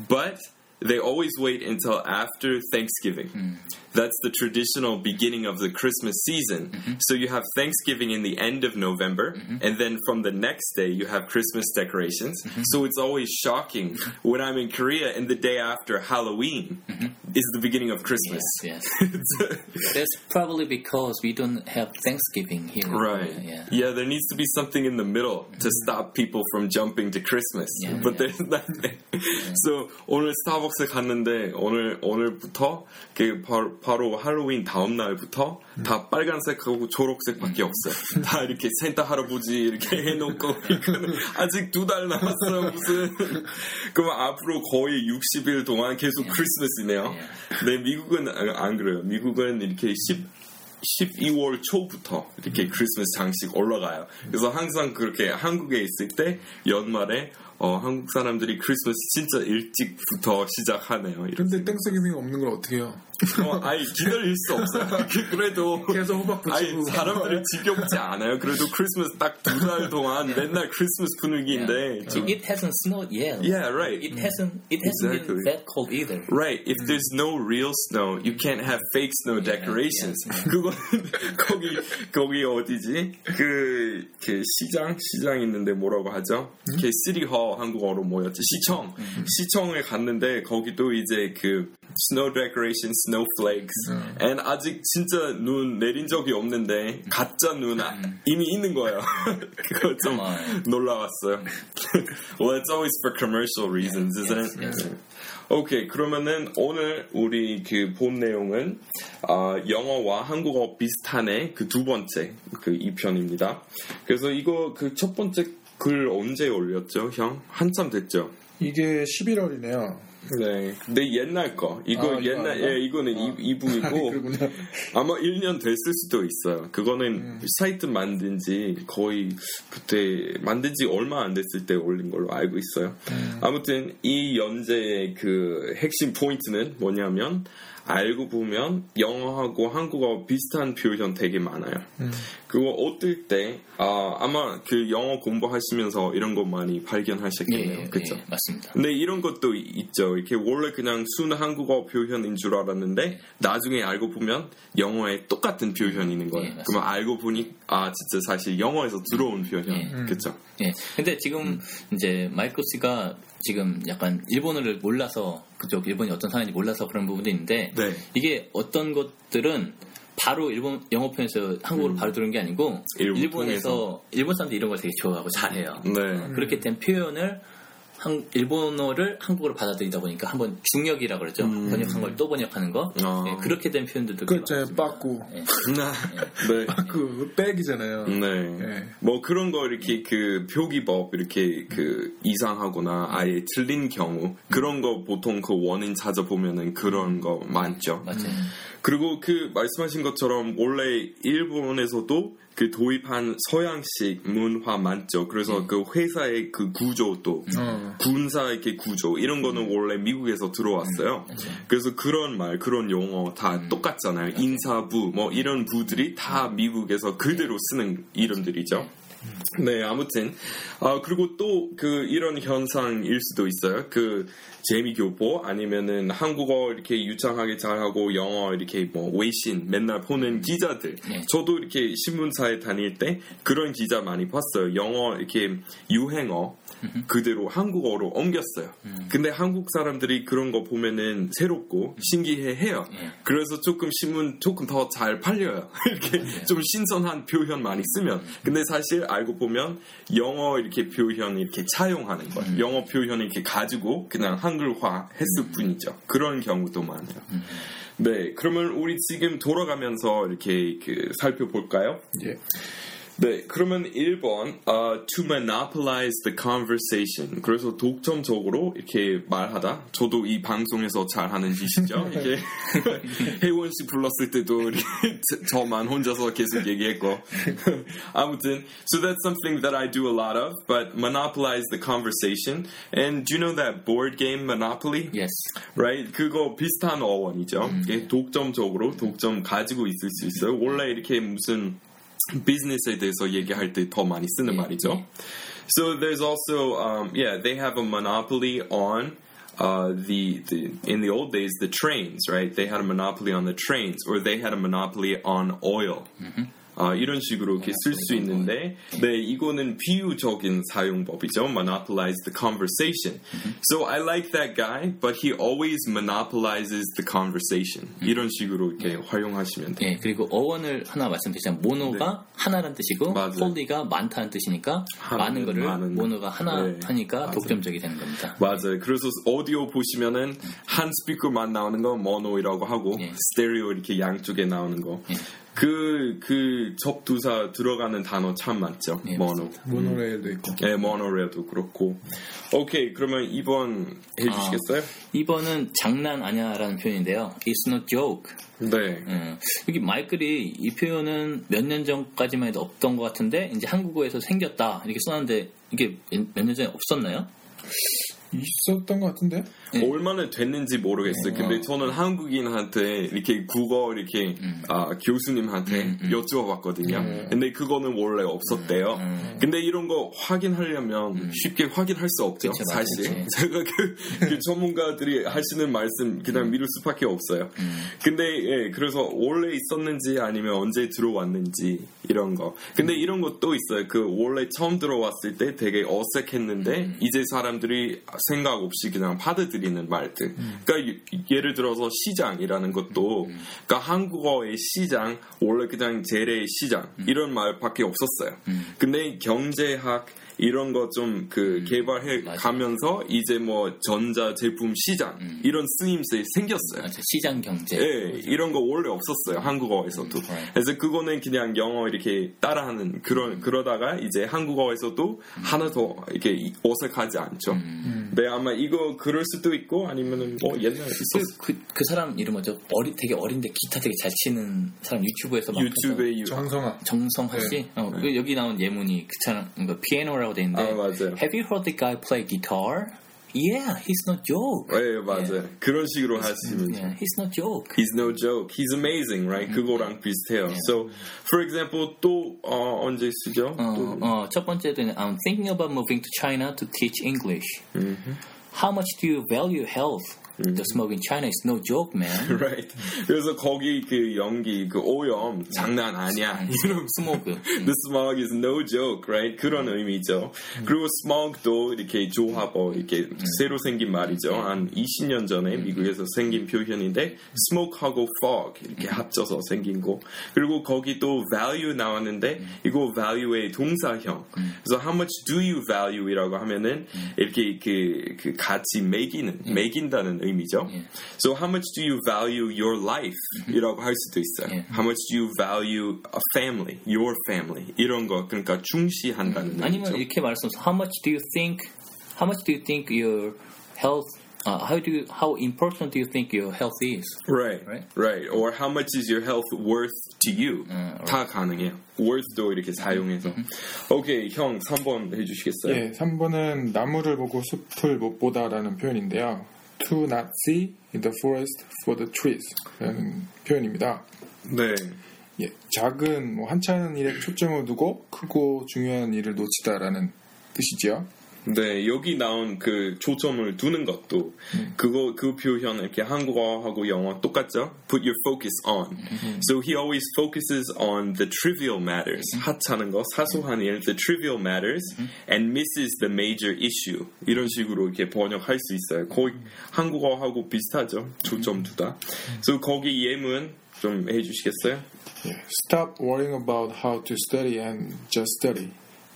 but they always wait until after Thanksgiving. Hmm That's the traditional beginning of the Christmas season. So you have Thanksgiving in the end of November, and then from the next day you have Christmas decorations. So it's always shocking when I'm in Korea and the day after Halloween is the beginning of Christmas. Yes, [LAUGHS] That's probably because we don't have Thanksgiving here. in Right. Korea, Yeah. Yeah, there needs to be something in the middle to stop people from jumping to Christmas. Yeah, but yeah. there's nothing. So 오늘 스타벅스 갔는데 오늘 오늘부터 그 바로, 바로 할로윈 다음 날부터 다 빨간색하고 초록색밖에 없어요. 다 이렇게 센터 할아버지 이렇게 [LAUGHS] 해놓고 [LAUGHS] 아직 두 달 남았어요 무슨. 그럼 앞으로 거의 60일 동안 계속 크리스마스네요. 네 미국은 안- 안 그래요. 미국은 이렇게 10 12월 초부터 이렇게 크리스마스 장식 올라가요. 그래서 항상 그렇게 한국에 있을 때 연말에 어, 한국 사람들이 크리스마스 진짜 일찍부터 시작하네요. 근데 Thanksgiving 없는 걸 어떻게 해요? 어, 아니 기다릴 수 없어요. 그래도 계속 호박 붙이고. 사람들이 지겹지 않아요. 그래도 크리스마스 딱 두 달 동안 맨날 크리스마스 분위기인데 좀 It hasn't snowed yet. Yeah, right. It hasn't. It hasn't Exactly. been that cold either. Right. If there's no real snow, you can't have fake snow decorations. 그거는 거기 거기 어디지? 그, 그 시장 시장 있는데 뭐라고 하죠? 그 시리허 한국어로 뭐였지? 시청. 시청에 갔는데 거기도 이제 그 snow decoration, snowflakes. and 아직 진짜 눈 내린 적이 없는데 가짜 눈 아- 이미 있는 거예요. [LAUGHS] 그거 좀. 놀라웠어요. [LAUGHS] well, it's always for commercial reasons, isn't yes, it? yes. 네. 오케이 그러면은 오늘 우리 그 본 내용은 아, 영어와 한국어 비슷한의 그 두 번째 그 2편입니다. 그래서 이거 그 첫 번째 글 언제 올렸죠, 형? 한참 됐죠. 이게 11월이네요. 네. 근데 옛날 거. 이거 아, 이거 옛날 아닌가? 예, 이거는 아. 이, 부이고 [LAUGHS] 그러구나. 아마 1년 됐을 수도 있어요. 그거는 사이트 만든 지 거의 그때 만든 지 얼마 안 됐을 때 올린 걸로 알고 있어요. 아무튼 이 연재의 그 핵심 포인트는 뭐냐면 알고 보면 영어하고 한국어 비슷한 표현 되게 많아요. 그거 어떨 때 아, 아마 그 영어 공부하시면서 이런 거 많이 발견하셨겠네요. 예, 그렇죠? 예, 맞습니다. 근데 이런 것도 있죠. 이렇게 원래 그냥 순 한국어 표현인 줄 알았는데 나중에 알고 보면 영어에 똑같은 표현이 있는 거예요. 예. 그러면 알고 보니 아 진짜 사실 영어에서 들어온 표현. 예. 그렇죠? 예. 근데 지금 음. 이제 마이클 씨가 지금 약간 일본어를 몰라서 그쪽 일본이 어떤 사람인지 몰라서 그런 부분도 있는데 네. 이게 어떤 것들은 바로 일본 영어 표현에서 한국어로 바로 들은 게 아니고 음. 일본 일본 에서 일본 사람들이 이런 걸 되게 좋아하고 잘해요. 네. 그렇게 된 표현을 한, 일본어를 한국어로 받아들이다 보니까 한번 중역이라고 그러죠. 번역한 걸 또 번역하는 거. 음. 아. 예, 그렇게 된 표현들도 그. 많습니다. 빠꾸. 예. 네. 그 백이잖아요. 네. 예. 뭐 그런 거 이렇게 그 표기법 이렇게 그 이상하거나 아예 틀린 경우 그런 거 보통 그 원인 찾아보면은 그런 거 많죠. 맞아요. 그리고 그 말씀하신 것처럼 원래 일본에서도 그 도입한 서양식 문화 많죠. 그래서 그 회사의 그 구조도 어. 군사 이렇게 구조 이런 거는 원래 미국에서 들어왔어요. 그래서 그런 말, 그런 용어 다 똑같잖아요. 인사부 뭐 이런 부들이 다 미국에서 그대로 쓰는 이름들이죠. 네, 아무튼 아 그리고 또 그 이런 현상일 수도 있어요. 그 재미 교포 아니면은 한국어 이렇게 유창하게 잘하고 영어 이렇게 뭐 외신 맨날 보는 기자들. 네. 저도 이렇게 신문사에 다닐 때 그런 기자 많이 봤어요. 영어 이렇게 유행어 그대로 한국어로 옮겼어요. 근데 한국 사람들이 그런 거 보면은 새롭고 신기해 해요. 예. 그래서 조금 신문 조금 더 잘 팔려요. [LAUGHS] 이렇게 좀 신선한 표현 많이 쓰면. 근데 사실 알고 보면 영어 이렇게 표현 이렇게 차용하는 거예요. 영어 표현 이렇게 가지고 그냥 한글화 했을 뿐이죠. 그런 경우도 많아요. 네, 그러면 우리 지금 돌아가면서 이렇게 그 살펴볼까요? 예. 네, 그러면 1번 어, to monopolize the conversation. 그래서 독점적으로 이렇게 말하다. 저도 이 방송에서 잘하는 짓이죠. 이게 [LAUGHS] [LAUGHS] 혜원 씨 불렀을 때도 이렇게 [LAUGHS] 저만 혼자서 계속 얘기했고. 아무튼, so that's something that I do a lot of. But monopolize the conversation. And do you know that board game Monopoly? Yes. right? 그거 비슷한 어원이죠. 이게 독점적으로 독점 가지고 있을 수 있어요. 원래 이렇게 무슨 비즈니스에 대해서 얘기할 때 더 많이 쓰는 말이죠. So there's also, um, yeah, they have a monopoly on uh, the, the in the old days the trains, right? They had a monopoly on the trains, or they had a monopoly on oil. 아, 이런 식으로 이렇게 쓸 수 있는데, 네, 이거는 비유적인 사용법이죠. Monopolize the conversation. So I like that guy, but he always monopolizes the conversation. 이런 식으로 이렇게 활용하시면 돼요. 예, 그리고 어원을 하나 말씀드리자면 모노가 하나란 뜻이고 네. 폴리가 많다는 뜻이니까 많은 거를 많은. 모노가 하나 네, 하니까 맞아요. 독점적이 되는 겁니다. 맞아요. 그래서 오디오 보시면은 한 스피커만 나오는 거 모노이라고 하고 예. 스테레오 이렇게 양쪽에 나오는 거. 예. 그, 그 접두사 들어가는 단어 참 많죠. 예, 모노. 모노레일도 있고. 네, 모노레도 그렇고. 오케이, 그러면 2번 해주시겠어요? 2번은 장난 아니야 라는 표현인데요. It's no joke. 네. 음, 여기 마이클이 이 표현은 몇 년 전까지만 해도 없던 것 같은데 이제 한국어에서 생겼다 이렇게 써놨는데 이게 몇 년 전에 없었나요? 있었던 것 같은데? 예. 얼마나 됐는지 모르겠어요. 근데 저는 한국인한테 이렇게 국어 이렇게 아, 교수님한테 음, 음. 여쭈어봤거든요. 근데 그거는 원래 없었대요. 음. 근데 이런 거 확인하려면 쉽게 확인할 수 없죠. 그쵸. 사실 그쵸. [LAUGHS] 제가 그, 그 전문가들이 하시는 말씀 그냥 믿을 수밖에 없어요. 음. 근데 예, 그래서 원래 있었는지 아니면 언제 들어왔는지 이런 거. 근데 이런 것도 있어요. 그 원래 처음 들어왔을 때 되게 어색했는데 이제 사람들이 생각 없이 그냥 받아들이 는 말들. 그러니까 예- 예를 들어서 시장이라는 것도 그러니까 한국어의 시장 원래 그냥 재래의 시장 이런 말밖에 없었어요. 근데 경제학 이런 거 좀그 개발해 맞아요. 가면서 이제 뭐 전자 제품 시장 이런 쓰임새 생겼어요. 맞아, 시장 경제. 예, 이런 거 원래 없었어요 한국어에서도. right. 그래서 그거는 그냥 영어 이렇게 따라하는 그런 그러다가 이제 한국어에서도 하나 더 이렇게 어색하지 않죠. 네, 아마 이거 그럴 수도 있고 아니면은 뭐 옛날에 그, 있었어. 그, 그 사람 이름 뭐죠? 어리, 되게 어린데 기타 되게 잘 치는 사람 유튜브에서 막 유튜브에 유... 정성아. 정성화 씨? 어, 그 여기 나온 예문이 그 사람 그 피아노라고 돼 있는데 아, 맞아요. Have you heard the guy play guitar? yeah, he's no joke. 네, 맞아요. 그런 식으로 하시면 Yeah, he's no joke. He's no joke. He's amazing, right? 그거랑 비슷해요. So, for example, 또 어, 언제 쓰죠? 어, 어, 첫 번째는 I'm thinking about moving to China to teach English. How much do you value health? The smoke in China is no joke, man. [LAUGHS] right. 그래서 거기 그 연기, 그 오염 장난 아니야. 이런 스모그. [LAUGHS] The smog is no joke, right? 그런 의미죠. 그리고 smog도 이렇게 조합 어 이렇게 새로 생긴 말이죠. 한 20년 전에 미국에서 생긴 표현인데 smoke하고 fog 이렇게 합쳐서 생긴 거. 그리고 거기 또 value 나왔는데 이거 value의 동사형. 그래서 how much do you value이라고 하면은 이렇게 그, 그 가치 매기는 매긴다는 의미 죠. So how much do you value your life? 이라고 할 수도 있어요. 예. How much do you value a family, your family? 이런 거 그러니까 중시한다는 아니면 의미죠. 이렇게 말씀하셔서 How much do you think? How much do you think your health? Uh, how do you, how important do you think your health is? Right, Right? right. Or how much is your health worth to you? 다 가능해요. worth도 이렇게 사용해서. 오케이, 형 3번 해주시겠어요? 예, 3번은 나무를 보고 숲을 못 보다라는 표현인데요. To not see the forest for the trees 라는 표현입니다. 네. 예, 작은 뭐 한찮은 일에 초점을 두고 크고 중요한 일을 놓치다라는 뜻이지요. 네, 여기 나온 그 초점을 두는 것도 그거 그 표현 이렇게 한국어하고 영어 똑같죠? Put your focus on. So he always focuses on the trivial matters. 하찮은 거, 사소한 일, the trivial matters, and misses the major issue. 이런 식으로 이렇게 번역할 수 있어요. 거의 한국어하고 비슷하죠? 초점 두다. So 거기 예문 좀 해주시겠어요? 예, Stop worrying about how to study and just study.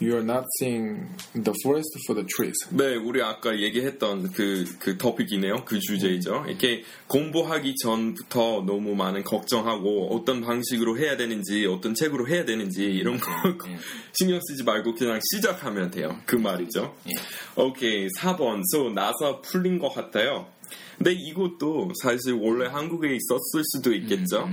You are not seeing the forest for the trees. 네, 우리 아까 얘기했던 그, 그 토픽이네요. 그 주제이죠. 이렇게 공부하기 전부터 너무 많은 걱정하고 어떤 방식으로 해야 되는지, 어떤 책으로 해야 되는지 이런 거 예. [LAUGHS] 신경 쓰지 말고 그냥 시작하면 돼요. 그 말이죠. 예. 오케이, 4번. So, 나서 풀린 것 같아요. 근데 이것도 사실 원래 한국에 있었을 수도 있겠죠.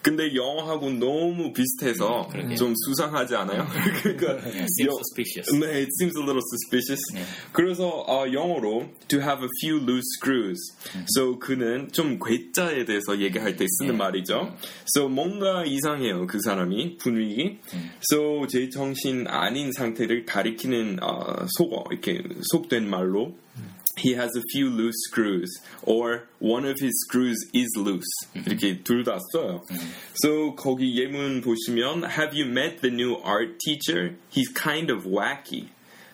근데 영어하고 너무 비슷해서 좀 수상하지 않아요? 그러니까 Seems 여- suspicious. 네, it seems a little suspicious. 그래서 어, 영어로 to have a few loose screws. So 그는 좀 괴짜에 대해서 얘기할 때 쓰는 말이죠. So 뭔가 이상해요 그 사람이 분위기. So 제 정신 아닌 상태를 가리키는 어, 속어 이렇게 속된 말로. He has a few loose screws, or one of his screws is loose. 이렇게 둘 다 써요. So 거기 예문 보시면, Have you met the new art teacher? He's kind of wacky.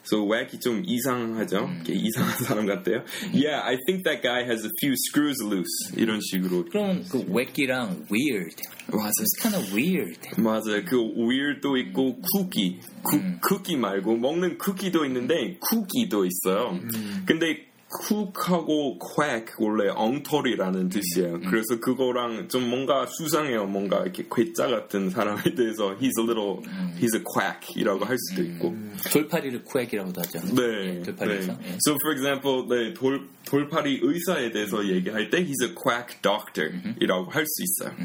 So wacky 좀 이상하죠? 이렇게 이상한 사람 같아요. Yeah, I think that guy has a few screws loose. 이런 식으로. 그러면 그 wacky랑 weird. 맞아요. It's kind of weird. 맞아요. 그 weird도 있고 쿠키, 쿠, 쿠키 말고 먹는 쿠키도 있는데 쿠키도 있어요. 근데 쿡하고 quack 원래 엉터리라는 뜻이에요. 그래서 그거랑 좀 뭔가 수상해요. 뭔가 이렇게 괴짜 같은 사람에 대해서 he's a little, he's a quack이라고 할 수도 있고. 돌파리를 quack이라고도 하죠. 네. 예, 돌파리에서. 네. 예. So for example, 네, 돌, 돌파리 의사에 대해서 얘기할 때 he's a quack doctor이라고 할 수 있어요.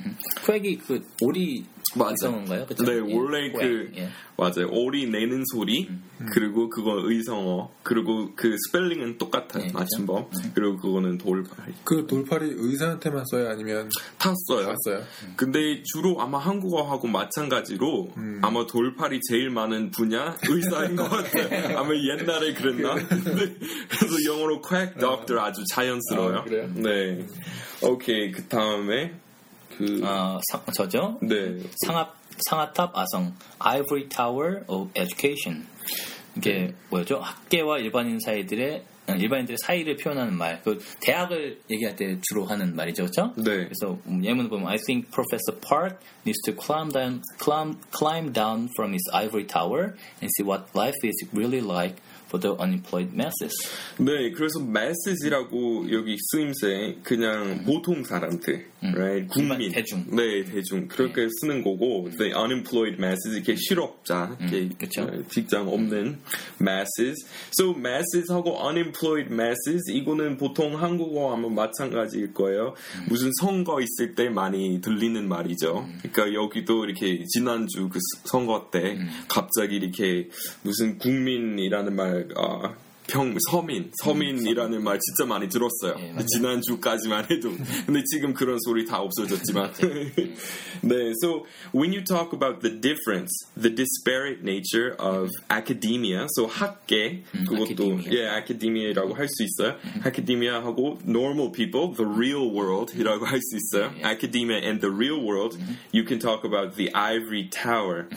quack이 그 오리 맞아요. 그쵸? 네, 예, 원래 그 quack, 예. 맞아요. 오리 내는 소리 그리고 그거 의성어 그리고 그 스펠링은 똑같아요. 네, 그죠? 맞춤법 그리고 그거는 돌파리 그 돌팔이 의사한테만 써요? 아니면 다 써요. 다 써요? 근데 주로 아마 한국어하고 마찬가지로 아마 돌팔이 제일 많은 분야 의사인 것 같아요. [LAUGHS] 아마 옛날에 그랬나? 근데 그래서 영어로 quack doctor 아주 자연스러워요. 아, 그래요? 네. 오케이 그 다음에 그 아, 상, 저죠? 네. 상합 상하탑 아성 Ivory Tower of Education 이게 뭐였죠? 학계와 일반인 사이들의 어, 일반인들의 사이를 표현하는 말. 그 대학을 얘기할 때 주로 하는 말이죠, 그렇죠? 네. 그래서 음, 예문 보면 I think Professor Park needs to climb down, climb, climb down from his ivory tower and see what life is really like for the unemployed masses. 네, 그래서 masses이라고 여기 쓰임새 그냥 보통 사람들, right? 일반 국민, 대중. 네, 대중 그렇게 쓰는 거고, the unemployed masses 이렇게 실업자, 이렇게 그쵸. 어, 직장 없는 masses. So masses하고 unemployed masses 이거는 보통 한국어 아마 마찬가지일 거예요. 무슨 선거 있을 때 많이 들리는 말이죠. 그러니까 여기도 이렇게 지난주 그 선거 때 갑자기 이렇게 무슨 국민이라는 말 아, 형 서민 서민이라는 말 진짜 많이 들었어요. 예, 맞아요. 지난 주까지만 해도 근데 지금 그런 소리 다 없어졌지만 네, so when you talk about the difference, the disparate nature of academia, so 학계 그것도 academia. 예, academia라고 할 수 있어요. academia하고 normal people, the real world이라고 할 수 있어요. academia and the real world, you can talk about the ivory tower.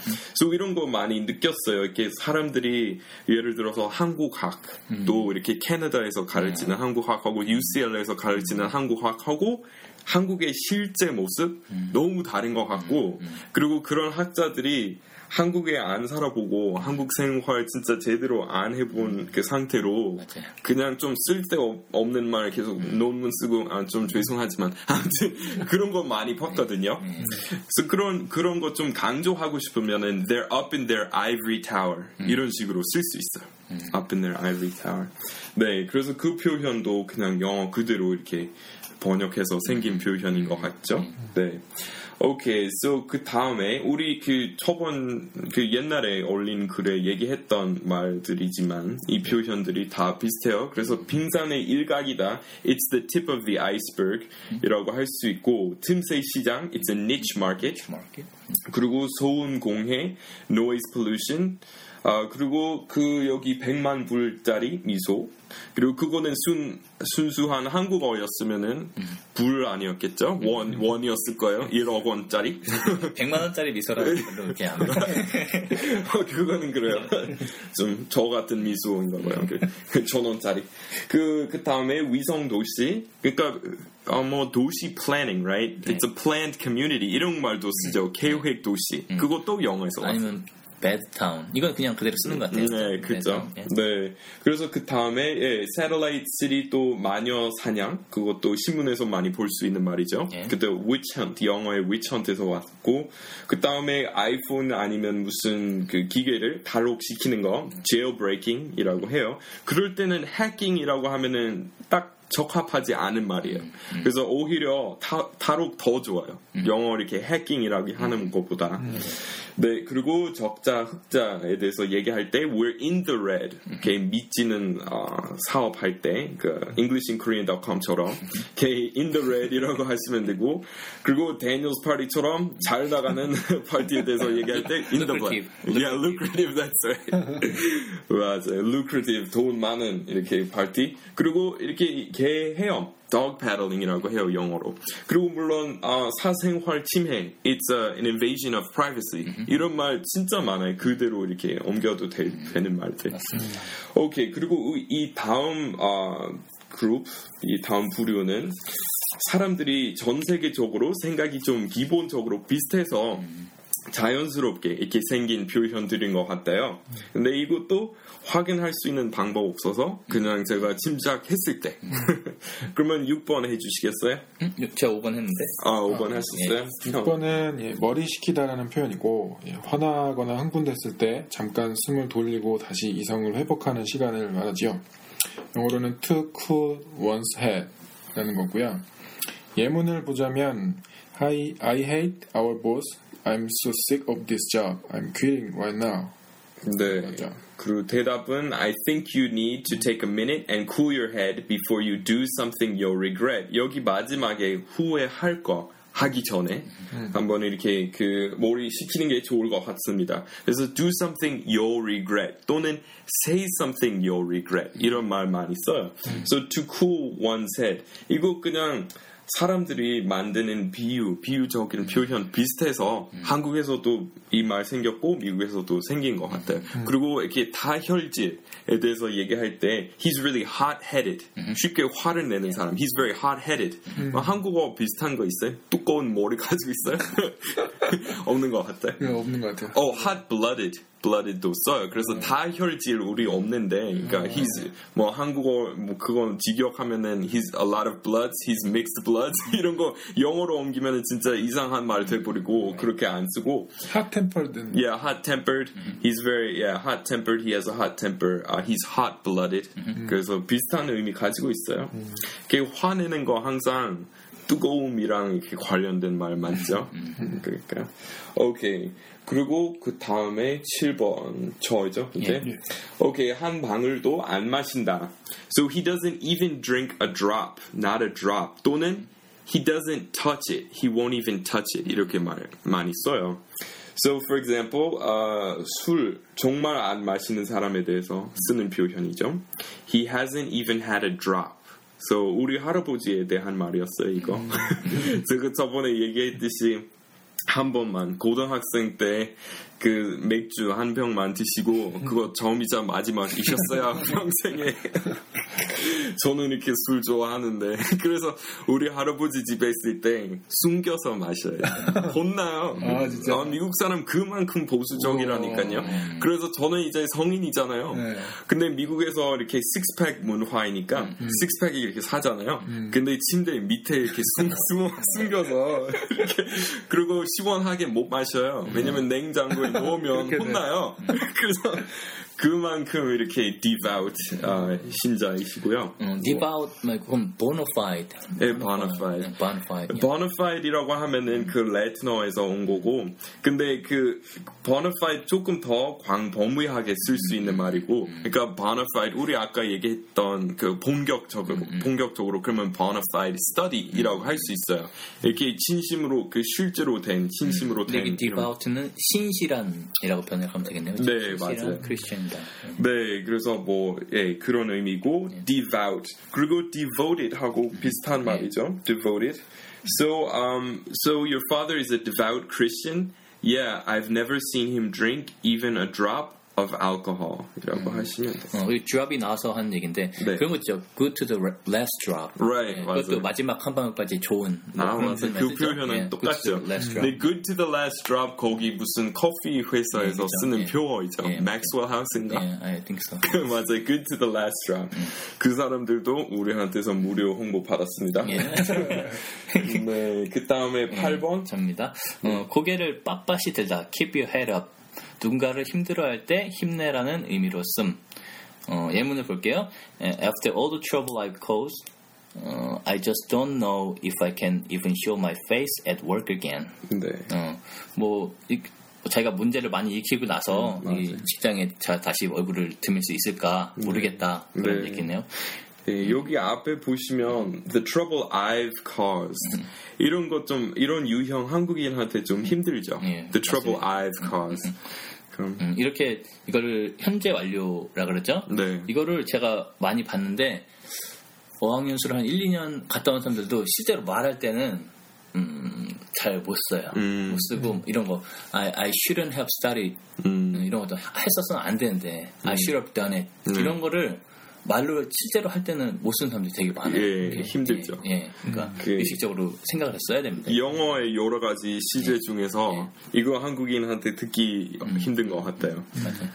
so 이런 거 많이 느꼈어요. 이렇게 사람들이 예를 들어서 한국학 도 이렇게 캐나다에서 가르치는 한국학하고 UCLA에서 가르치는 한국학하고 한국의 실제 모습 너무 다른 것 같고 그리고 그런 학자들이 한국에 안 살아보고 한국 생활 진짜 제대로 안 해본 그 상태로 맞아요. 그냥 좀 쓸데없는 말 계속 논문 쓰고 아, 좀 죄송하지만 [LAUGHS] 아무튼 그런 거 많이 봤거든요. 그래서 그런 그런 거 좀 강조하고 싶으면은 they're up in their ivory tower 이런 식으로 쓸 수 있어요. up in their ivory tower. 네, 그래서 그 표현도 그냥 영어 그대로 이렇게 번역해서 생긴 표현인 것 같죠. 네. 오케이, so 그 다음에 우리 그 저번 그 옛날에 올린 글에 얘기했던 말들이지만 이 표현들이 다 비슷해요. 그래서 빙산의 일각이다. It's the tip of the iceberg이라고 할 수 있고 틈새 시장, it's a niche market. 그리고 소음 공해, noise pollution, 아 그리고 그 여기 100만 불짜리 미소, 그리고 그거는 순 순수한 한국어였으면은 불 아니었겠죠? 원 원이었을 거예요. 1억 원짜리. [LAUGHS] 100만 원짜리 미소라고 별로 그렇게 안 어, 그거는 그래요. [LAUGHS] 좀 저 같은 미소인가 봐요. 그, 천 원짜리. 그, 그 다음에 위성 도시. 그러니까, 어, 뭐, 도시 planning, right? It's a planned community. 이런 말도 쓰죠. 계획 도시. 그것도 영어에서 왔어요. 아니면 bad town. 이건 그냥 그대로 쓰는 것 같아요. 네, 그죠. 예. 네. 그래서 그 다음에, 예, satellite city 또 마녀 사냥. 그것도 신문에서 많이 볼 수 있는 말이죠. 예. 그때 witch hunt, 영어의 witch hunt에서 왔고, 그 다음에 아이폰 아니면 무슨 그 기계를 탈옥시키는 거, jailbreaking이라고 해요. 그럴 때는 hacking이라고 하면은 딱 적합하지 않은 말이에요. 그래서 오히려 타, 탈옥 더 좋아요. 영어 이렇게 해킹이라고 하는 것보다. 네, 그리고 적자, 흑자에 대해서 얘기할 때 we're in the red. 이렇게 믿지는 어, 사업할 때 그 englishinkorean.com처럼 이렇게 in the red이라고 하시면 되고 그리고 Daniel's Party처럼 잘 나가는 파티에 대해서 얘기할 때 in the black. Yeah, lucrative. That's right. 맞아요. lucrative 돈 많은 이렇게 파티. 그리고 이렇게 개 헤엄. Dog paddling이라고 해요 영어로. 그리고 물론 아, 사생활 침해, it's a, an invasion of privacy 이런 말 진짜 많아요. 그대로 이렇게 옮겨도 되, 는 말들. 오케이 그리고 이 다음 아, 그룹, 이 다음 부류는 사람들이 전 세계적으로 생각이 좀 기본적으로 비슷해서 자연스럽게 이렇게 생긴 표현들인 것 같아요. 근데 이것도 확인할 수 있는 방법 없어서 그냥 제가 짐작했을 때. [LAUGHS] 그러면 6번 해주시겠어요? 음? 제가 5번 했는데. 아, 5번 하셨어요? 6번은 예, 머리 식히다라는 표현이고 예, 화나거나 흥분됐을 때 잠깐 숨을 돌리고 다시 이성을 회복하는 시간을 말하지요. 영어로는 to cool one's head 라는 거고요. 예문을 보자면 I, I hate our boss. I'm so sick of this job. I'm quitting right now. 네. 맞죠. 그리고 대답은 I think you need to take a minute and cool your head before you do something you'll regret. 여기 마지막에 후회할 거 하기 전에 한번 이렇게 그 머리 식히는 게 좋을 것 같습니다. 그래서 do something you'll regret 또는 say something you'll regret 이런 말 많이 써요. So to cool one's head 이거 그냥 사람들이 만드는 비유, 비유적인 표현 비슷해서 한국에서도 이 말 생겼고 미국에서도 생긴 것 같아요. 그리고 이렇게 다혈질에 대해서 얘기할 때 he's really hot-headed 쉽게 화를 내는 사람 he's very hot-headed 어, 한국어 비슷한 거 있어요? 두꺼운 머리 [LAUGHS] 가지고 있어요? [LAUGHS] 없는 것 같아요. 예, 없는 것 같아요. 어, hot-blooded, blooded도 써요. 그래서 다혈질 우리 없는데, 그러니까 he's 뭐 한국어 뭐 그건 직역하면은 he's a lot of bloods, he's mixed bloods 이런 거 영어로 옮기면은 진짜 이상한 말 돼버리고 그렇게 안 쓰고, hot tempered. yeah, hot-tempered, he's very yeah, hot-tempered, he has a hot temper, uh, he's hot-blooded. 그래서 비슷한 의미 가지고 있어요. 그 화내는 거 항상 뜨거움이랑 이렇게 관련된 말 맞죠? 그러니까 오케이. 그리고 그 다음에 7번 저죠 이제 예. 오케이 한 방울도 안 마신다. So he doesn't even drink a drop, not a drop. 또는 he doesn't touch it, he won't even touch it 이렇게 말 많이 써요. So for example, 어, 술 정말 안 마시는 사람에 대해서 쓰는 표현이죠. He hasn't even had a drop. So 우리 할아버지에 대한 말이었어요 이거. 제가 저번에 얘기했듯이 한 번만 고등학생 때 그 맥주 한 병만 드시고 그거 처음이자 마지막이셨어야 [LAUGHS] 평생에. 저는 이렇게 술 좋아하는데. 그래서 우리 할아버지 집에 있을 때 숨겨서 마셔요. 혼나요. 아, 진짜? 아, 미국 사람 그만큼 보수적이라니까요. 그래서 저는 이제 성인이잖아요. 네. 근데 미국에서 이렇게 식스팩 문화이니까 식스팩이 이렇게 사잖아요. 근데 침대 밑에 이렇게 숨, 숨, 숨겨서 [LAUGHS] 이렇게 그리고 시원하게 못 마셔요. 왜냐면 냉장고에 [LAUGHS] 넣으면. 혼나요. [LAUGHS] 그래서 그만큼 이렇게 devout 아, 신자이시고요 음, devout 말고 그럼 bona fide. 네, bona fide. 네, bona fide. bona fide이라고 하면은 그 레트너에서 온 거고 근데 그 bona fide 조금 더 광범위하게 쓸 수 있는 말이고 그러니까 bona fide 우리 아까 얘기했던 그 본격적으로 본격적으로 그러면 bona fide study이라고 할 수 있어요 이렇게 진심으로 그 실제로 된 진심으로 된이 이런 devout는 신실한이라고 번역하면 되겠네요. 네, 신실한 맞아요. 크리스천이다. 네, 그래서 뭐, 예, 그런 의미고, devout. 그리고 devoted 하고 비슷한 말이죠. devoted. So, um, so your father is a devout Christian? Yeah, I've never seen him drink even a drop of alcohol. 이라고 하시면 돼요. 어, 이 drop이 나와서 하는 얘기인데 네. 그런 거 있죠. Good to the last drop. Right, 예, 맞아요. 그것도 마지막 한 방울까지 좋은. 뭐 아, 맞아. 그. 표현은 예, 똑같죠. Good to the last drop. 네, good to the last drop 거기 무슨 커피 회사에서 예, 쓰는 예. 표어이죠. 예, Maxwell House인가? 예, I think so. 맞아요. Good to the last drop. 그 사람들도 우리한테서 무료 홍보 받았습니다. 예. [LAUGHS] 네, 그 다음에 8번. 접니다. 어, 고개를 빳빳이 들다. Keep your head up. 누군가를 힘들어할 때 힘내라는 의미로 씀. 어, 예문을 볼게요. 예, After all the trouble I've caused, 어, I just don't know if I can even show my face at work again. 네. 어, 뭐 이- 자기가 문제를 많이 익히고 나서 음, 이 직장에 자, 다시 얼굴을 드밀 수 있을까 모르겠다 그런 네. 얘기네요. 네, 여기 앞에 보시면 the trouble I've caused 이런 것 좀 이런 유형 한국인한테 좀 힘들죠. 예, the trouble I've caused. 그럼 음, 이렇게 이거를 현재 완료라 그러죠. 네. 이거를 제가 많이 봤는데 어학연수를 한 1, 2년 갔다 온 사람들도 실제로 말할 때는 음, 잘 못 써요. 음. 못 쓰고 이런 거 I, I shouldn't have studied 음, 이런 것도 했었으면 안 되는데 I should have done it 음. 이런 거를 말로 실제로 할 때는 못 쓰는 사람들이 되게 많아요. 예, 이게, 힘들죠. 예, 예. 그러니까 그- 의식적으로 생각을 했어야 됩니다. 영어의 여러 가지 시제 중에서 예. 이거 한국인한테 듣기 힘든 것 같아요. 맞아요.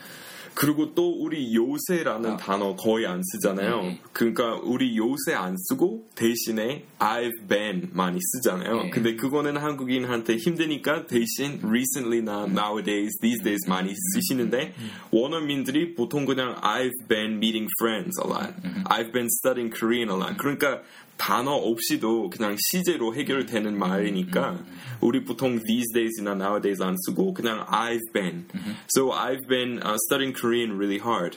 그리고 또 우리 요새라는 단어 거의 안 쓰잖아요. 네. 그러니까 우리 요새 안 쓰고 대신에 I've been 많이 쓰잖아요. 네. 근데 그거는 한국인한테 힘드니까 대신 recently나 nowadays, these days 많이 쓰시는데 원어민들이 보통 그냥 I've been meeting friends a lot. I've been studying Korean a lot. 그러니까 단어 없이도 그냥 시제로 해결되는 말이니까 우리 보통 these days나 nowadays 안 쓰고 그냥 I've been. So I've been uh, studying Korean really hard.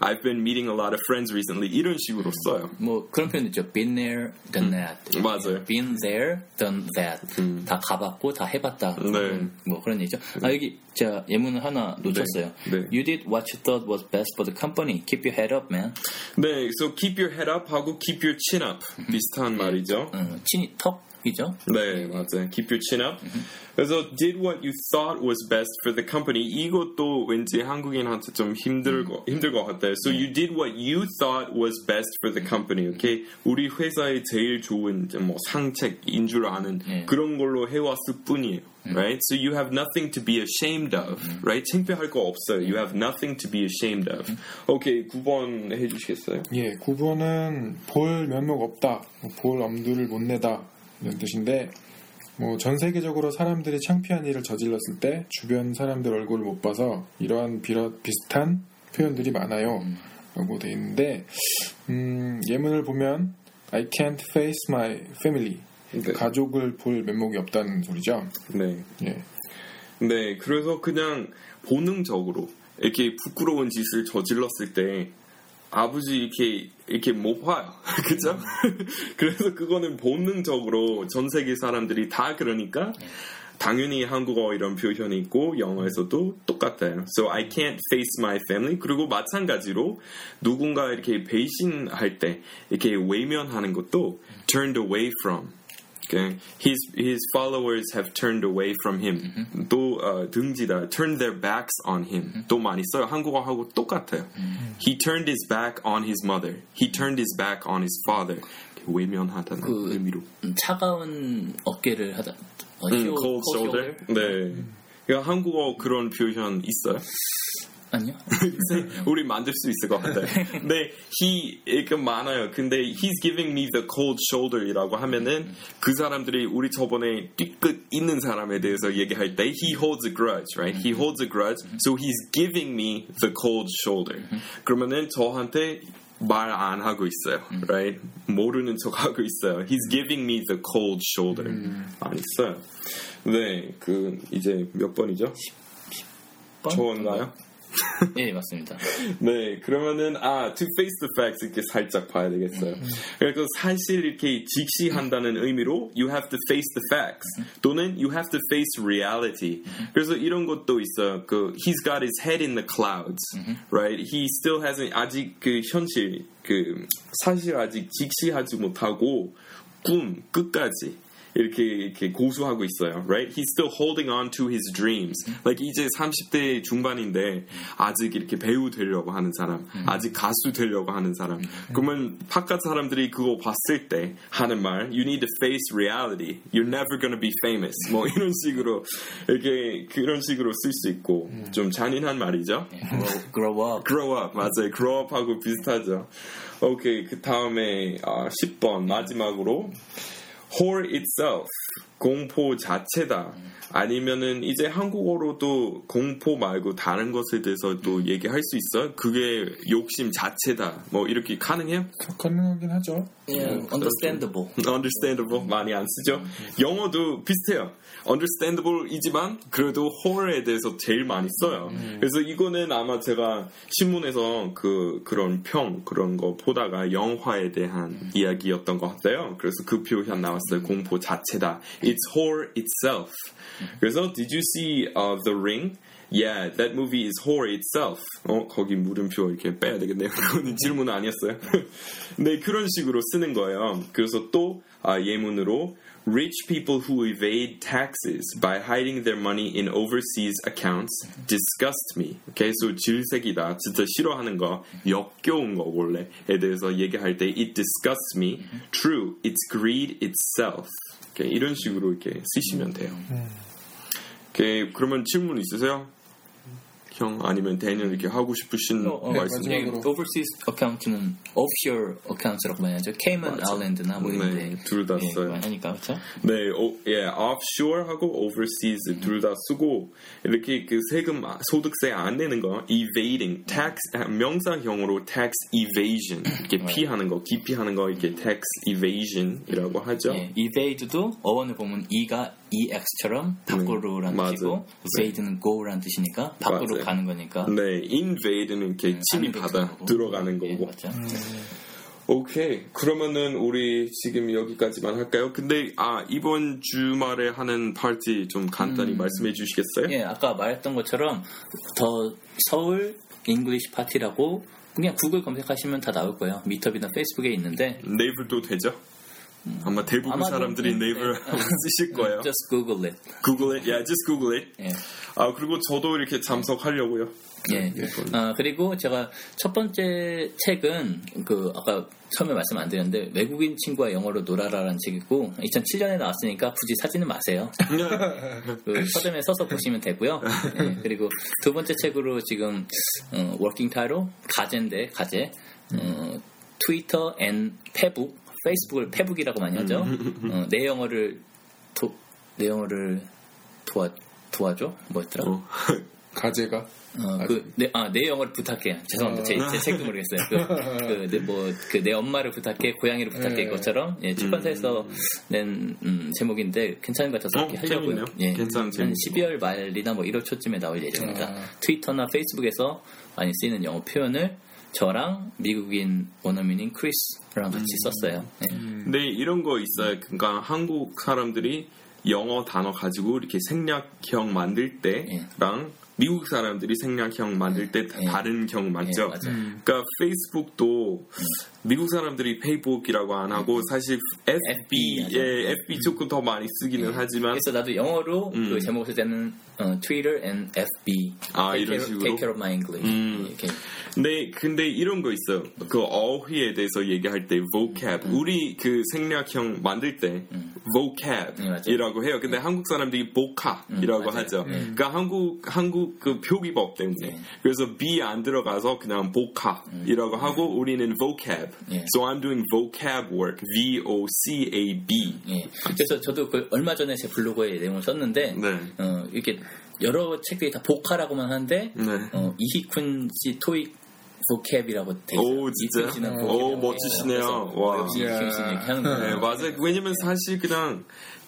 I've been meeting a lot of friends recently. 이런 식으로 써요. 뭐 그런 표현 있죠. Been there, done that. 맞아요. Been there, done that. 다 가봤고 다 해봤다. 네. 뭐 그런 얘기죠. 아 여기 제가 예문을 하나 놓쳤어요. 네. You did what you thought was best for the company. Keep your head up, man. 네, so keep your head up 하고 keep your chin up 비슷한 말이죠. 어, 친이 턱 이죠. 네, 맞아요. Keep your chin up. 그래서 did what you thought was best for the company. 이것도 왠지 한국인한테 좀 힘들 거 힘들 것 같아요. So you did what you thought was best for the company. Okay, 우리 회사에 제일 좋은 뭐 상책인 줄 아는 네. 그런 걸로 해왔을 뿐이에요. Right? So you have nothing to be ashamed of. Right? 창피할 거 없어요. You have nothing to be ashamed of. 오케이, 9번 해주시겠어요? 예, 9번은 볼 면목 없다, 뭐볼 엄두를 못 내다 이런 뜻인데 뭐 전 세계적으로 사람들이 창피한 일을 저질렀을 때 주변 사람들 얼굴을 못 봐서 이러한 비러, 비슷한 표현들이 많아요. 라고 돼 있는데 음, 예문을 보면 I can't face my family. 네. 가족을 볼 면목이 없다는 소리죠. 네. 예. 네, 그래서 그냥 본능적으로 이렇게 부끄러운 짓을 저질렀을 때 아버지 이렇게 이렇게 못 봐요, [LAUGHS] 그죠? 그래서 그거는 본능적으로 전 세계 사람들이 다 그러니까 당연히 한국어 이런 표현이 있고 영어에서도 똑같아요. So I can't face my family. 그리고 마찬가지로 누군가 이렇게 배신할 때 이렇게 외면하는 것도 turned away from. Okay. His his followers have turned away from him. 또 어, 등지다 turned their backs on him. 또 많이 써요. 한국어하고 똑같아요. He turned his back on his mother. He turned his back on his father. 이렇게 외면하다는 그- 의미로. 음, 차가운 어깨를 하다. 어, 음, show- cold shoulder. 네. 그러니까 한국어 그런 표현 있어요? 아니요. 우리 만들 수 있을 것 같아요. 근데 he 이렇게 많아요. 근데 he's giving me the cold shoulder이라고 하면은 그 사람들이 우리 저번에 뒤끝 있는 사람에 대해서 얘기할 때 he holds a grudge, right? He holds a grudge, so he's giving me the cold shoulder. 그러면은 저한테 말안 하고 있어요, right? 모르는 척 하고 있어요. He's giving me the cold shoulder. 안 있어요. 네, 그 이제 몇 번이죠? 좋은가요? 예, 맞습니다. 네, 그러면은 아, to face the facts 이렇게 살짝 봐야 되겠어요. 그래서 사실 이렇게 직시한다는 의미로 you have to face the facts 또는 you have to face reality. 그래서 이런 것도 있어요. 그 he's got his head in the clouds, right? He still hasn't 아직 그 현실 그 사실 아직 직시하지 못하고 꿈 끝까지 이렇게 이렇게 고수하고 있어요, right? He's still holding on to his dreams. Like 이제 30대 중반인데 아직 이렇게 배우 되려고 하는 사람, 아직 가수 되려고 하는 사람. 그러면 바깥 사람들이 그거 봤을 때 하는 말, you need to face reality. You're never gonna be famous. 뭐 [LAUGHS] 이런 식으로 이렇게 그런 식으로 쓸 수 있고 좀 잔인한 말이죠. grow, grow up. grow up 맞아요. grow up하고 비슷하죠. 오케이 그 다음에 아, 10번 마지막으로 whore itself 공포 자체다. 아니면은 이제 한국어로도 공포 말고 다른 것에 대해서도 얘기할 수 있어요. 그게 욕심 자체다. 뭐 이렇게 가능해요? 가능하긴 하죠. 예, understandable. understandable 많이 안 쓰죠. 영어도 비슷해요. understandable이지만 그래도 whore에 대해서 제일 많이 써요. 그래서 이거는 아마 제가 신문에서 그 그런 평 그런 거 보다가 영화에 대한 이야기였던 것 같아요. 그래서 그 표현 나왔어요. 공포 자체다. It's horror itself. 그래서 did you see uh, The Ring? Yeah, that movie is horror itself. 어, 거기 물음표 이렇게 빼야 되겠네요. 그거는 [LAUGHS] 질문 아니었어요. [LAUGHS] 네, 그런 식으로 쓰는 거예요. 그래서 또 아, 예문으로 Rich people who evade taxes by hiding their money in overseas accounts disgust me. 계속 질색이다. 진짜 싫어하는 거, 역겨운 거 원래에 대해서 얘기할 때 it disgusts me. True, it's greed itself. 이렇게 이런 식으로 이렇게 쓰시면 돼요. 오케이, 그러면 질문 있으세요? 형 아니면 대니엘 이렇게 하고 싶으신 어, 어, 말씀? 네, 예, overseas account는 offshore account라고 하죠. Cayman Island나 뭐 이런 네, 데 둘다 예, 써요. 많이 하니까 그렇죠. 네, 오, 예, offshore하고 overseas 둘다 쓰고 이렇게 그 세금 아- 소득세 안 내는 거 evading tax 아, 명사형으로 tax evasion 이렇게 피하는 거, 기피하는 거 이렇게 tax evasion이라고 하죠. 예, evade도 어원을 보면 e가 ex처럼 밖으로라는 네. 뜻이고 evade는 go라는 뜻이니까 밖으로 맞아요. 가는 거니까 네, invade는 이렇게 침입하다 가는 게 들어가는 예, 거고. 맞죠. 오케이. 그러면은 우리 지금 여기까지만 할까요? 근데 아 이번 주말에 하는 파티 좀 간단히 말씀해 주시겠어요? 예, 아까 말했던 것처럼 더 서울 English Party라고 그냥 구글 검색하시면 다 나올 거예요. 미터비나 페이스북에 있는데 네이버도 되죠? 아마 대부분 사람들이 예, 네이버 예. 쓰실 거예요. [LAUGHS] just Google it. Google it. Yeah, just Google it. 예. 아 그리고 저도 이렇게 참석하려고요. 예. 아, 그리고 제가 첫 번째 책은 그 아까 처음에 말씀 안 드렸는데 외국인 친구와 영어로 놀아라라는 책이고 2007년에 나왔으니까 굳이 사지는 마세요. [LAUGHS] 그 서점에 서서 보시면 되고요. 예, 그리고 두 번째 책으로 지금 어, working title로 가제인데 가제 어, 트위터 and 페북 페이스북을 페북이라고 많이 하죠. 어, 내 영어를 도, 내 영어를 도와 도와줘 뭐였더라? 어, [LAUGHS] 가제가 어, 그, 내, 아, 내 영어를 부탁해. 죄송합니다. 제, 제 책도 모르겠어요. 그, 그, 내, 뭐, 그, 내 엄마를 부탁해, 고양이를 부탁해, 네. 것처럼, 예, 출판사에서 낸, 음, 제목인데, 괜찮은 것 같아서 어, 이렇게 하려고요. 재밌네요. 예. 괜찮은 한 제목. 12월 말이나 뭐 1월 초쯤에 나올 예정입니다. 아. 트위터나 페이스북에서 많이 쓰이는 영어 표현을 저랑 미국인 원어민인 크리스랑 같이 썼어요. 예. 근데 이런 거 있어요. 그러니까 한국 사람들이 영어 단어 가지고 이렇게 생략형 만들 때랑 미국 사람들이 생략형 만들 때 예. 다른 경우 맞죠? 예, 맞아요. 그러니까 페이스북도 미국 사람들이 페북이라고 안 하고 사실 FB, 하죠. 예, FB 조금 더 많이 쓰기는 하지만 그래서 나도 영어로 음. 그 제목을 쓸 때는 어, Twitter and FB. 아, take 이런 care, 식으로? Take care of my English. 음. 이렇게. 근데 근데 이런 거 있어요. 그 어휘에 대해서 얘기할 때 vocab 우리 그 생략형 만들 때 음. vocab이라고 해요. 근데 한국 사람들이 음, 맞아요. 하죠. 음. 그러니까 한국 한국 그 표기법 때문에 네. 그래서 b 안 들어가서 그냥 vocab이라고 하고 우리는 vocab. 예. So I'm doing vocab work. V O C A B. 예. 그래서 저도 그 얼마 전에 제 블로그에 내용을 썼는데 네. 어, 이렇게 여러 책들이 다 복화라고만 하는데 네. 어, 이희쿤 씨 토익 vocab이라고 돼 있어요. 오, 진짜? 오, 멋지시네요. 와. 역시 하는 거예요. 네, 맞아요. 왜냐면 사실 그냥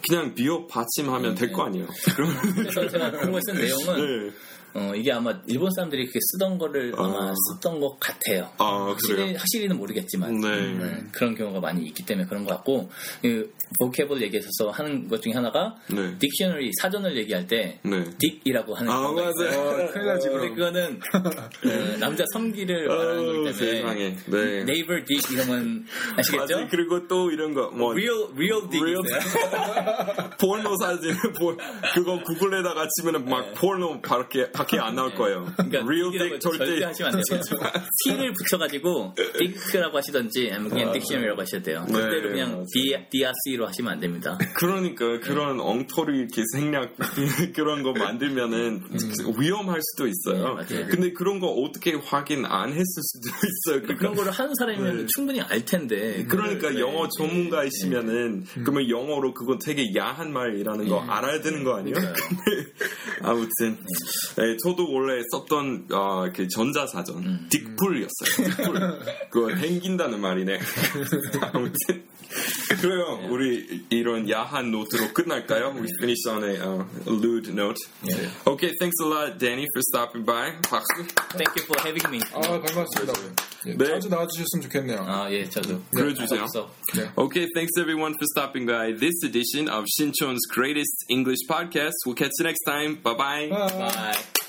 그냥 비업 받침하면 될 거 아니에요. [LAUGHS] 그래서 제가 그런 걸쓴 내용은 네. 어, 이게 아마 일본 사람들이 그렇게 쓰던 거를 아마 아. 썼던 것 같아요. 아? 확실히, 확실히는 모르겠지만 네. 음, 그런 경우가 많이 있기 때문에 그런 것 같고 그 보케블 얘기해서 하는 것 중에 하나가 네. 딕셔너리 사전을 얘기할 때 네. 딕이라고 하는 아, 경우가. 맞아요. 어, 큰일 나지, 그럼. 그거는 [LAUGHS] 그 남자 성기를 말하는 거기 때문에 세상에. 네. 네이버 딕 이러면 아시겠죠? 맞아요. 그리고 또 이런 거, 뭐, real real 딕 Real 있어요. [LAUGHS] 포르노 사진, 뭐, 그거 구글에다가 치면은 막 포르노 밖에 안 나올 거예요. 그러니까 Real 딕이라고 dick 절대. 하시면 안 돼요. T를 붙여가지고 딕라고 하시던지 아니면 그냥 하셔도 돼요. 네, 절대로 그냥 맞아요. D, DRC로 하시면 안 됩니다. 그러니까 그런 엉터리 이렇게 생략 [LAUGHS] 그런 거 만들면은 위험할 수도 있어요. 네. 근데 그런 거 어떻게 확인 안 했을 수도 [LAUGHS] 있어요. 그러니까 그런 거를 하는 사람이면 네. 충분히 알 텐데. 그러니까 네, 영어 네. 전문가이시면은 그러면 영어로 그건 되게 야한 말이라는 거 네. 알아야 되는 거 아니에요? [LAUGHS] 아무튼 네, 저도 원래 썼던 어, 그 전자사전 음. 딕풀이었어요. 딕풀 그거 땡긴다는 말이네. [LAUGHS] 아무튼 그래요. 우리 이런 야한 노트로 끝날까요? We finish on a uh, lewd note. 네. Okay, thanks a lot, Danny, for stopping by. 박수. Thank you for having me. 아 반갑습니다. 예, 네. 자주 나와주셨으면 좋겠네요. 아, 예, 저도. 그래주세요. 없어. 네. Okay, thanks everyone for stopping by this edition of Shinchon's greatest English podcast. We'll catch you next time. Bye bye. 아. Bye.